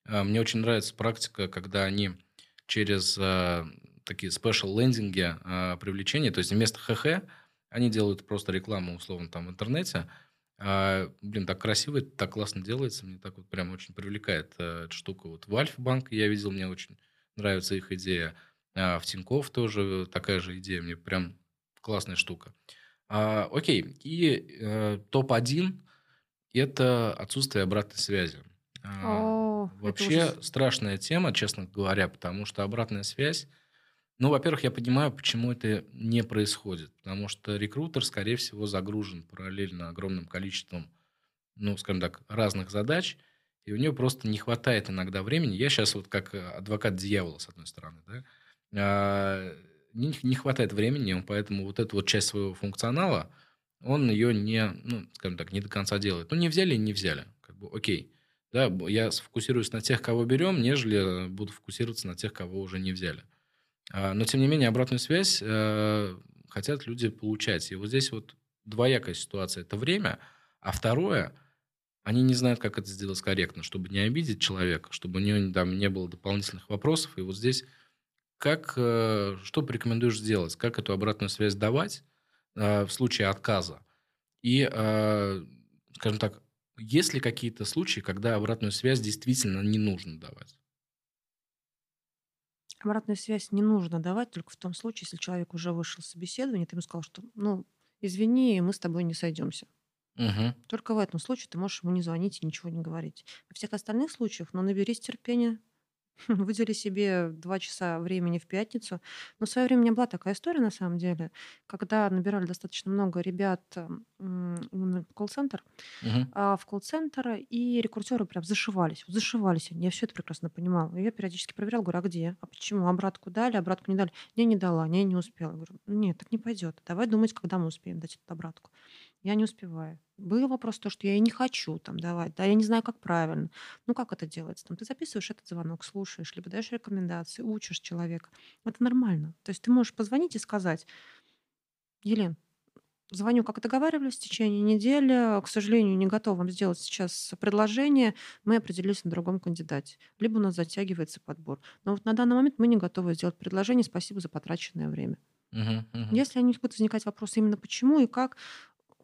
А, Мне очень нравится практика, когда они через а, такие спешл лендинги а, привлечения, то есть вместо ХХ они делают просто рекламу условно там в интернете. А, блин, так красиво, так классно делается, мне так вот прям очень привлекает э, эта штука. Вот в Альфа-банк я видел, мне очень нравится их идея. А в Тинькофф тоже такая же идея, мне прям классная штука. А, окей, и э, топ-1 – это отсутствие обратной связи. А, О, Вообще страшная тема, честно говоря, потому что обратная связь, ну, во-первых, я понимаю, почему это не происходит, потому что рекрутер, скорее всего, загружен параллельно огромным количеством, ну, скажем так, разных задач, и у него просто не хватает иногда времени. Я сейчас вот как э, адвокат дьявола, с одной стороны, да, а, не, не хватает времени, он поэтому вот эту вот часть своего функционала, он ее не, ну, скажем так, не до конца делает. Ну, не взяли не взяли. Как бы, окей. Да, я сфокусируюсь на тех, кого берем, нежели буду фокусироваться на тех, кого уже не взяли. А, Но, тем не менее, обратную связь э, хотят люди получать. И вот здесь вот двоякая ситуация. Это время. А второе, они не знают, как это сделать корректно, чтобы не обидеть человека, чтобы у него там не было дополнительных вопросов. И вот здесь как, э, что порекомендуешь сделать? Как эту обратную связь давать э, в случае отказа? И, э, скажем так, есть ли какие-то случаи, когда обратную связь действительно не нужно давать? Обратную связь не нужно давать только в том случае, если человек уже вышел с собеседования, ты ему сказал, что, ну, извини, мы с тобой не сойдемся. Мгм. Только в этом случае ты можешь ему не звонить и ничего не говорить. Во всех остальных случаях, ну, наберись терпения, [laughs] выдели себе два часа времени в пятницу. Но в свое время у меня была такая история, на самом деле, когда набирали достаточно много ребят в колл-центр, а, в колл-центр, и рекрутеры прям зашивались. Зашивались они. Я все это прекрасно понимала. И я периодически проверяла, говорю, а где? А почему? Обратку дали, обратку не дали? Не, не дала, не, не успела. Я говорю, нет, так не пойдет. Давай думать, когда мы успеем дать эту обратку. Я не успеваю. Был вопрос то, что я и не хочу там давать, да, я не знаю, как правильно. Ну, как это делается? Там, ты записываешь этот звонок, слушаешь, либо даешь рекомендации, учишь человека. Это нормально. То есть ты можешь позвонить и сказать, Елен, звоню, как договаривались, в течение недели. К сожалению, не готова вам сделать сейчас предложение. Мы определились на другом кандидате. Либо у нас затягивается подбор. Но вот на данный момент мы не готовы сделать предложение. Спасибо за потраченное время. Мгм. Мгм. Если они будут возникать вопросы именно почему и как,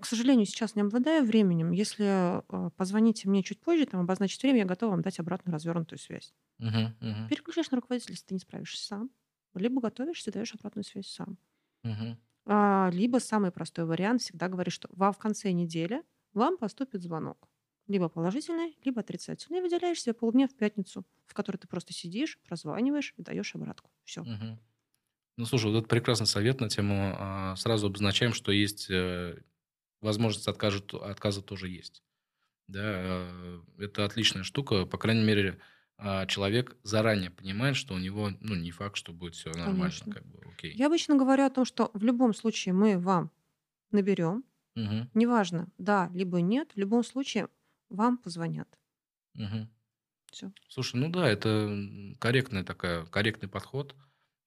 к сожалению, сейчас не обладаю временем. Если э, позвоните мне чуть позже, там обозначить время, я готова вам дать обратную развернутую связь. Мгм. Мгм. Переключаешь на руководителя, если ты не справишься сам. Либо готовишься, даешь обратную связь сам. Мгм. А, либо самый простой вариант всегда говоришь, что вам в конце недели вам поступит звонок. Либо положительный, либо отрицательный. И выделяешь себе полдня в пятницу, в которой ты просто сидишь, прозваниваешь и даешь обратку. Все. Мгм. Ну, слушай, вот это прекрасный совет на тему. а, Сразу обозначаем, что есть э, возможность отказа, отказа тоже есть. Да, э, это отличная штука. По крайней мере, а, человек заранее понимает, что у него, ну, не факт, что будет все нормально, Конечно. как бы, окей. Я обычно говорю о том, что в любом случае мы вам наберем, Мгм. неважно, да, либо нет, в любом случае вам позвонят. Мгм. Все. Слушай, ну да, это м, корректная такая, корректный подход.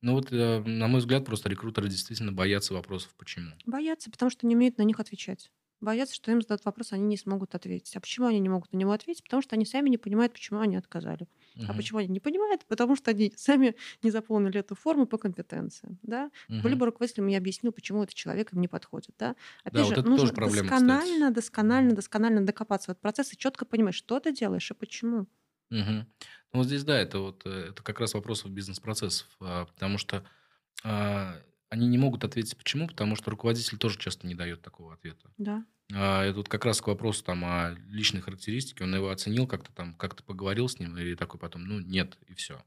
Но вот, э, на мой взгляд, просто рекрутеры действительно боятся вопросов «почему?». Боятся, потому что не умеют на них отвечать. Боятся, что им зададут вопрос, они не смогут ответить. А почему они не могут на него ответить? Потому что они сами не понимают, почему они отказали. А Мгм. почему они не понимают? Потому что они [laughs] сами не заполнили эту форму по компетенциям. Да? Мгм. Либо руководитель мне объяснил, почему этот человек им не подходит. Да? Опять Да, же, вот это нужно тоже проблема, досконально, кстати. досконально, досконально докопаться в этот процесс и четко понимать, что ты делаешь и почему. Мгм. Ну, вот здесь, да, это вот э, это как раз вопросов бизнес-процессов, а, потому что а, они не могут ответить почему, потому что руководитель тоже часто не дает такого ответа. Да. А, это вот как раз к вопросу там о личной характеристике, он его оценил как-то там, как-то поговорил с ним, и такой потом, ну, нет, и все.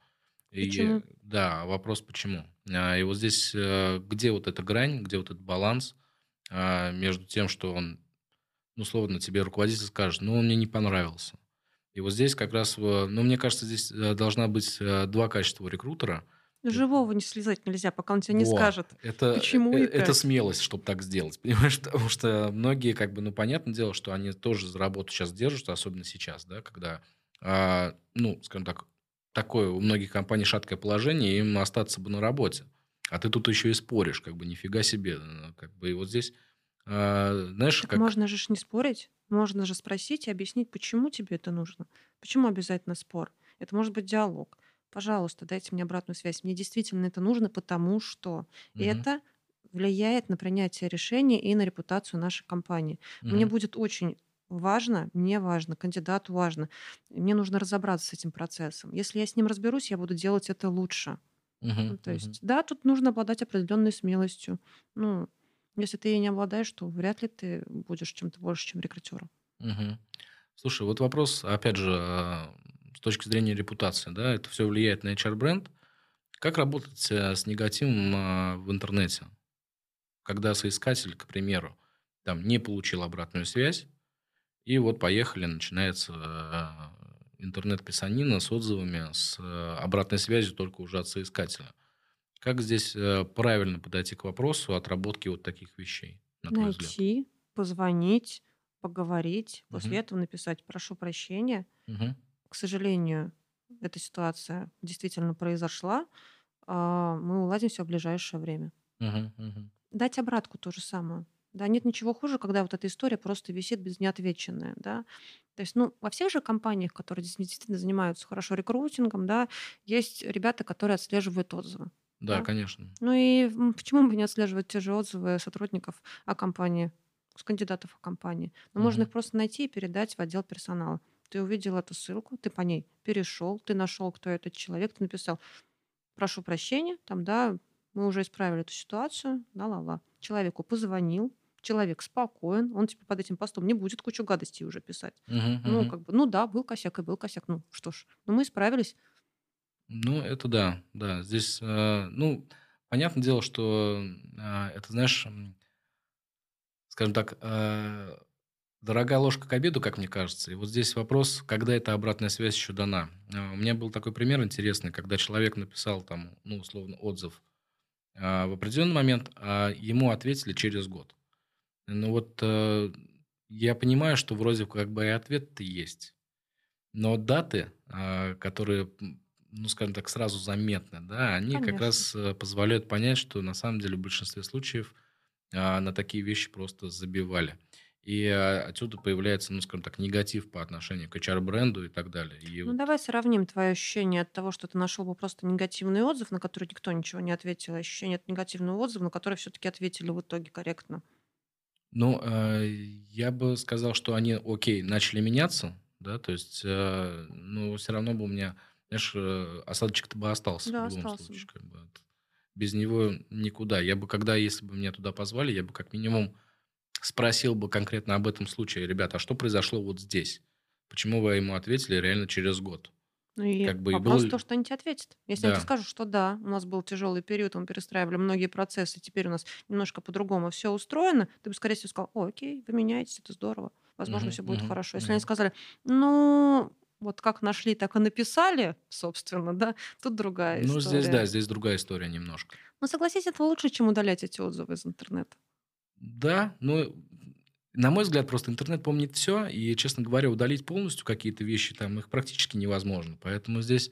И, Почему? да, вопрос почему. А, и вот здесь э, где вот эта грань, где вот этот баланс а, между тем, что он, ну, условно, тебе руководитель скажет, ну, он мне не понравился. И вот здесь как раз, э, ну, мне кажется, здесь э, должна быть э, два качества у рекрутера. Живого не слезать нельзя, пока он тебе не Во, скажет. это, почему и это как. смелость, чтобы так сделать, [laughs] понимаешь? Потому что многие, как бы, ну, понятное дело, что они тоже за работу сейчас держатся, особенно сейчас, да, когда, а, ну, скажем так, такое у многих компаний шаткое положение, им остаться бы на работе. А ты тут еще и споришь, как бы, нифига себе. Как бы, и вот здесь, а, знаешь, Так как... можно же не спорить. Можно же спросить и объяснить, почему тебе это нужно. Почему обязательно спор? Это может быть диалог. Пожалуйста, дайте мне обратную связь. Мне действительно это нужно, потому что Мгм, это влияет на принятие решения и на репутацию нашей компании. Мне мгм, будет очень важно, мне важно, кандидату важно. Мне нужно разобраться с этим процессом. Если я с ним разберусь, я буду делать это лучше. мгм, Ну, то мгм. есть, да, тут нужно обладать определенной смелостью. Ну, если ты ей не обладаешь, то вряд ли ты будешь чем-то больше, чем рекрутером. Мгм. Слушай, вот вопрос, опять же, а, с точки зрения репутации, да, это все влияет на HR-бренд. Как работать э, с негативом а, в интернете? Когда соискатель, к примеру, там не получил обратную связь, и вот поехали, начинается а, интернет-писанина с отзывами, с э, обратной связью только уже от соискателя. Как здесь э, правильно подойти к вопросу отработки вот таких вещей, на твой взгляд? Найти, позвонить, поговорить, после Мгм. этого написать «прошу прощения». Мгм. К сожалению, эта ситуация действительно произошла. а, Мы уладим все в ближайшее время. Мгм. Мгм. Дать обратку то же самое. Да, нет ничего хуже, когда вот эта история просто висит без неотвеченная, да. То есть, ну, во всех же компаниях, которые действительно занимаются хорошо рекрутингом, да, есть ребята, которые отслеживают отзывы. Да, Да. конечно. Ну и почему бы не отслеживать те же отзывы сотрудников о компании, с кандидатов о компании? Ну, можно Мгм. их просто найти и передать в отдел персонала. Ты увидел эту ссылку, ты по ней перешел, ты нашел, кто этот человек, ты написал, прошу прощения, там, да, мы уже исправили эту ситуацию, ла-ла-ла. Человеку позвонил, человек спокоен, он теперь под этим постом не будет кучу гадостей уже писать. Мгм, Ну, мгм. как бы, ну да, был косяк и был косяк. Ну, что ж, ну мы исправились. Ну, это да, да. Здесь, э, ну, понятное дело, что э, это, знаешь, скажем так, э, дорогая ложка к обеду, как мне кажется. И вот здесь вопрос, когда эта обратная связь еще дана. У меня был такой пример интересный, когда человек написал там, ну, условно, отзыв в определенный момент, а ему ответили через год. Ну вот я понимаю, что вроде как бы и ответ-то есть. Но даты, которые, ну, скажем так, сразу заметны, да, они как Конечно. раз э, позволяют понять, что на самом деле в большинстве случаев а, на такие вещи просто забивали. И а, отсюда появляется, ну, скажем так, негатив по отношению к HR-бренду и так далее. И Ну, давай сравним твое ощущение от того, что ты нашел бы просто негативный отзыв, на который никто ничего не ответил, и ощущение от негативного отзыва, на который все-таки ответили в итоге корректно. ну, э, я бы сказал, что они, окей, начали меняться, да, то есть, э, но все равно бы у меня, знаешь, э, осадочек-то бы остался Да, в любом остался случае. Как бы. Без него никуда. Я бы, когда, если бы меня туда позвали, я бы как минимум спросил бы конкретно об этом случае. Ребята, а что произошло вот здесь? Почему вы ему ответили реально через год? Ну и Как бы и вопрос было- то, что они тебе ответят. Если они Да. тебе скажут, что да, у нас был тяжелый период, мы перестраивали многие процессы, теперь у нас немножко по-другому все устроено, ты бы, скорее всего, сказал, о, окей, вы меняетесь, это здорово, возможно, Мгм, все будет мгм, хорошо. Если мгм. они сказали, ну, вот как нашли, так и написали, собственно, да, [laughs] тут другая Ну, история. здесь, да, здесь другая история немножко. Но согласись, это лучше, чем удалять эти отзывы из интернета. Да, ну, на мой взгляд, просто интернет помнит все, и, честно говоря, удалить полностью какие-то вещи там их практически невозможно. Поэтому здесь,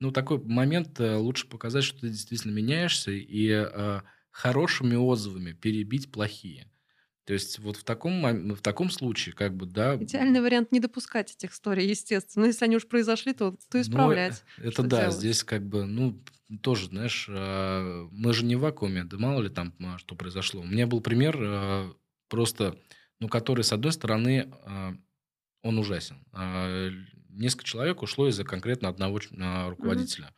ну, такой момент э, лучше показать, что ты действительно меняешься, и э, хорошими отзывами перебить плохие. То есть вот в таком, в таком случае, как бы, да... Идеальный вариант не допускать этих историй, естественно. Но если они уж произошли, то, то Ну, исправлять. это Что да, делать? здесь как бы, ну, тоже, знаешь, э, мы же не в вакууме, да мало ли там, а, что произошло. У меня был пример э, просто, ну, который, с одной стороны, он ужасен. А, Несколько человек ушло из-за конкретно одного а, руководителя.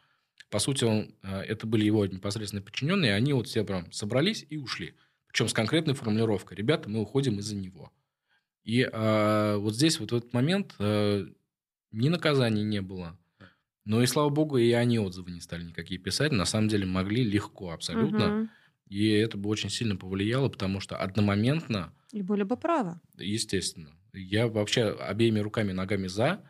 По сути, он, это были его непосредственные подчиненные, они вот все прям собрались и ушли. Причем с конкретной формулировкой. Ребята, мы уходим из-за него. И э, вот здесь вот в этот момент э, ни наказаний не было. Но и слава богу, и они отзывы не стали никакие писать. На самом деле могли легко абсолютно. Мгм. И это бы очень сильно повлияло, потому что одномоментно, И были бы правы. естественно, я вообще обеими руками ногами за,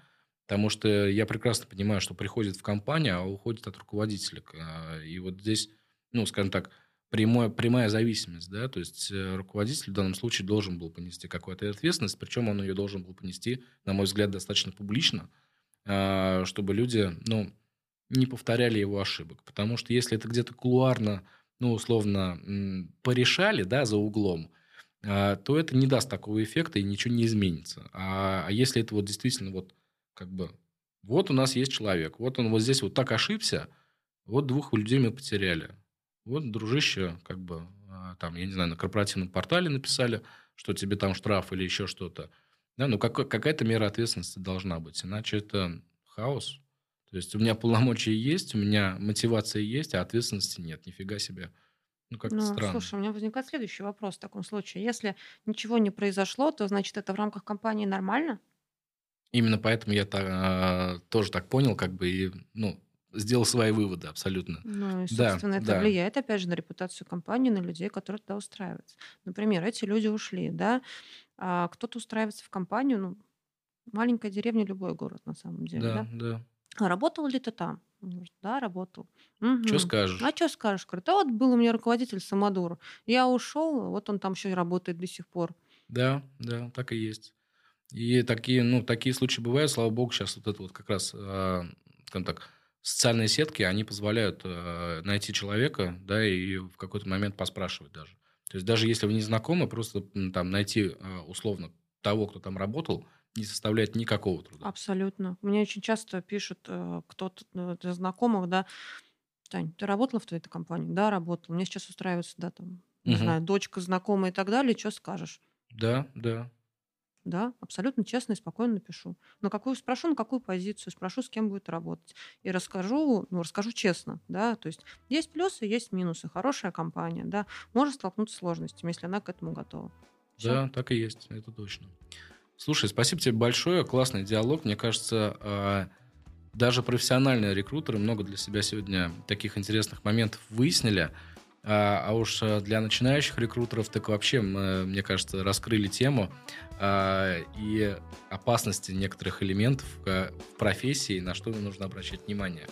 потому что я прекрасно понимаю, что приходит в компанию, а уходит от руководителя. А, И вот здесь, ну, скажем так, прямое, прямая зависимость, да, то есть э, руководитель в данном случае должен был понести какую-то ответственность, причем он ее должен был понести, на мой взгляд, достаточно публично, а, чтобы люди, ну, не повторяли его ошибок. Потому что если это где-то кулуарно, ну, условно, порешали, да, за углом, а, то это не даст такого эффекта и ничего не изменится. А, а если это вот действительно вот как бы вот у нас есть человек, вот он вот здесь вот так ошибся, вот двух людей мы потеряли. Вот, дружище, как бы, а, там, я не знаю, на корпоративном портале написали, что тебе там штраф или еще что-то. Да, ну, какой- какая-то мера ответственности должна быть, иначе это хаос. То есть у меня полномочия есть, у меня мотивация есть, а ответственности нет. Нифига себе. Ну, как-то Ну, странно. слушай, у меня возникает следующий вопрос в таком случае. Если ничего не произошло, то значит это в рамках компании нормально? Именно поэтому я та- а, тоже так понял, как бы, и, ну, сделал свои выводы абсолютно. Ну и, Да, собственно, это да. влияет, опять же, на репутацию компании, на людей, которые туда устраиваются. Например, эти люди ушли, да, а кто-то устраивается в компанию, ну, маленькая деревня, любой город на самом деле, Да, да. да. А работал ли ты там? Говорит, да, работал. Что «Мгм. скажешь? А что скажешь? Говорит, а вот был у меня руководитель Самодур. Я ушел, вот он там еще и работает до сих пор. Да, да, так и есть. И такие, ну, такие случаи бывают, слава богу, сейчас вот это вот как раз, а, скажем так, социальные сетки, они позволяют а, найти человека, да, и в какой-то момент поспрашивать даже. То есть даже если вы не знакомы, просто там найти а, условно того, кто там работал, не составляет никакого труда. Абсолютно. Мне очень часто пишут э, кто-то ну, из знакомых, да, Тань, ты работала в твоей компании? Да, работала. Мне сейчас устраивается, да, там, не Мгм. знаю, дочка знакомая и так далее. Что скажешь? Да, да. Да, абсолютно честно и спокойно напишу. На какую спрошу, на какую позицию, спрошу, с кем будет работать. И расскажу, ну, расскажу честно, да, то есть есть плюсы, есть минусы. Хорошая компания, да, может столкнуться с сложностями, если она к этому готова. Всё. Да, так и есть, это точно. Слушай, спасибо тебе большое, классный диалог. Мне кажется, а, даже профессиональные рекрутеры много для себя сегодня таких интересных моментов выяснили. А, а уж э, для начинающих рекрутеров так вообще, мы, мне кажется, раскрыли тему а, и опасности некоторых элементов э, в профессии, на что нужно обращать внимание.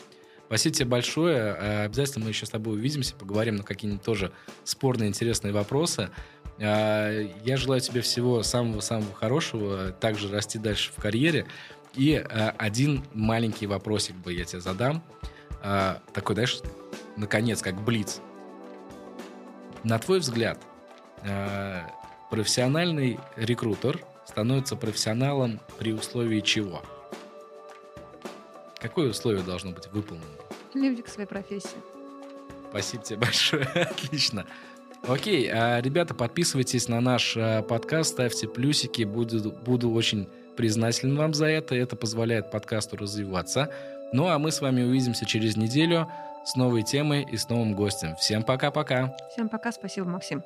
Спасибо тебе большое. А, обязательно мы еще с тобой увидимся, поговорим на какие-нибудь тоже спорные, интересные вопросы. Я желаю тебе всего самого-самого хорошего, также расти дальше в карьере. И один маленький вопросик бы я тебе задам. Такой, знаешь, наконец, как блиц. На твой взгляд, э, профессиональный рекрутер становится профессионалом при условии чего? Какое условие должно быть выполнено? Любви к своей профессии. Спасибо тебе большое. [laughs] Отлично. Окей, а, ребята, подписывайтесь на наш а, подкаст, ставьте плюсики. Буду, буду очень признателен вам за это. Это позволяет подкасту развиваться. Ну а мы с вами увидимся через неделю с новой темой и с новым гостем. Всем пока-пока. Всем пока, спасибо, Максим.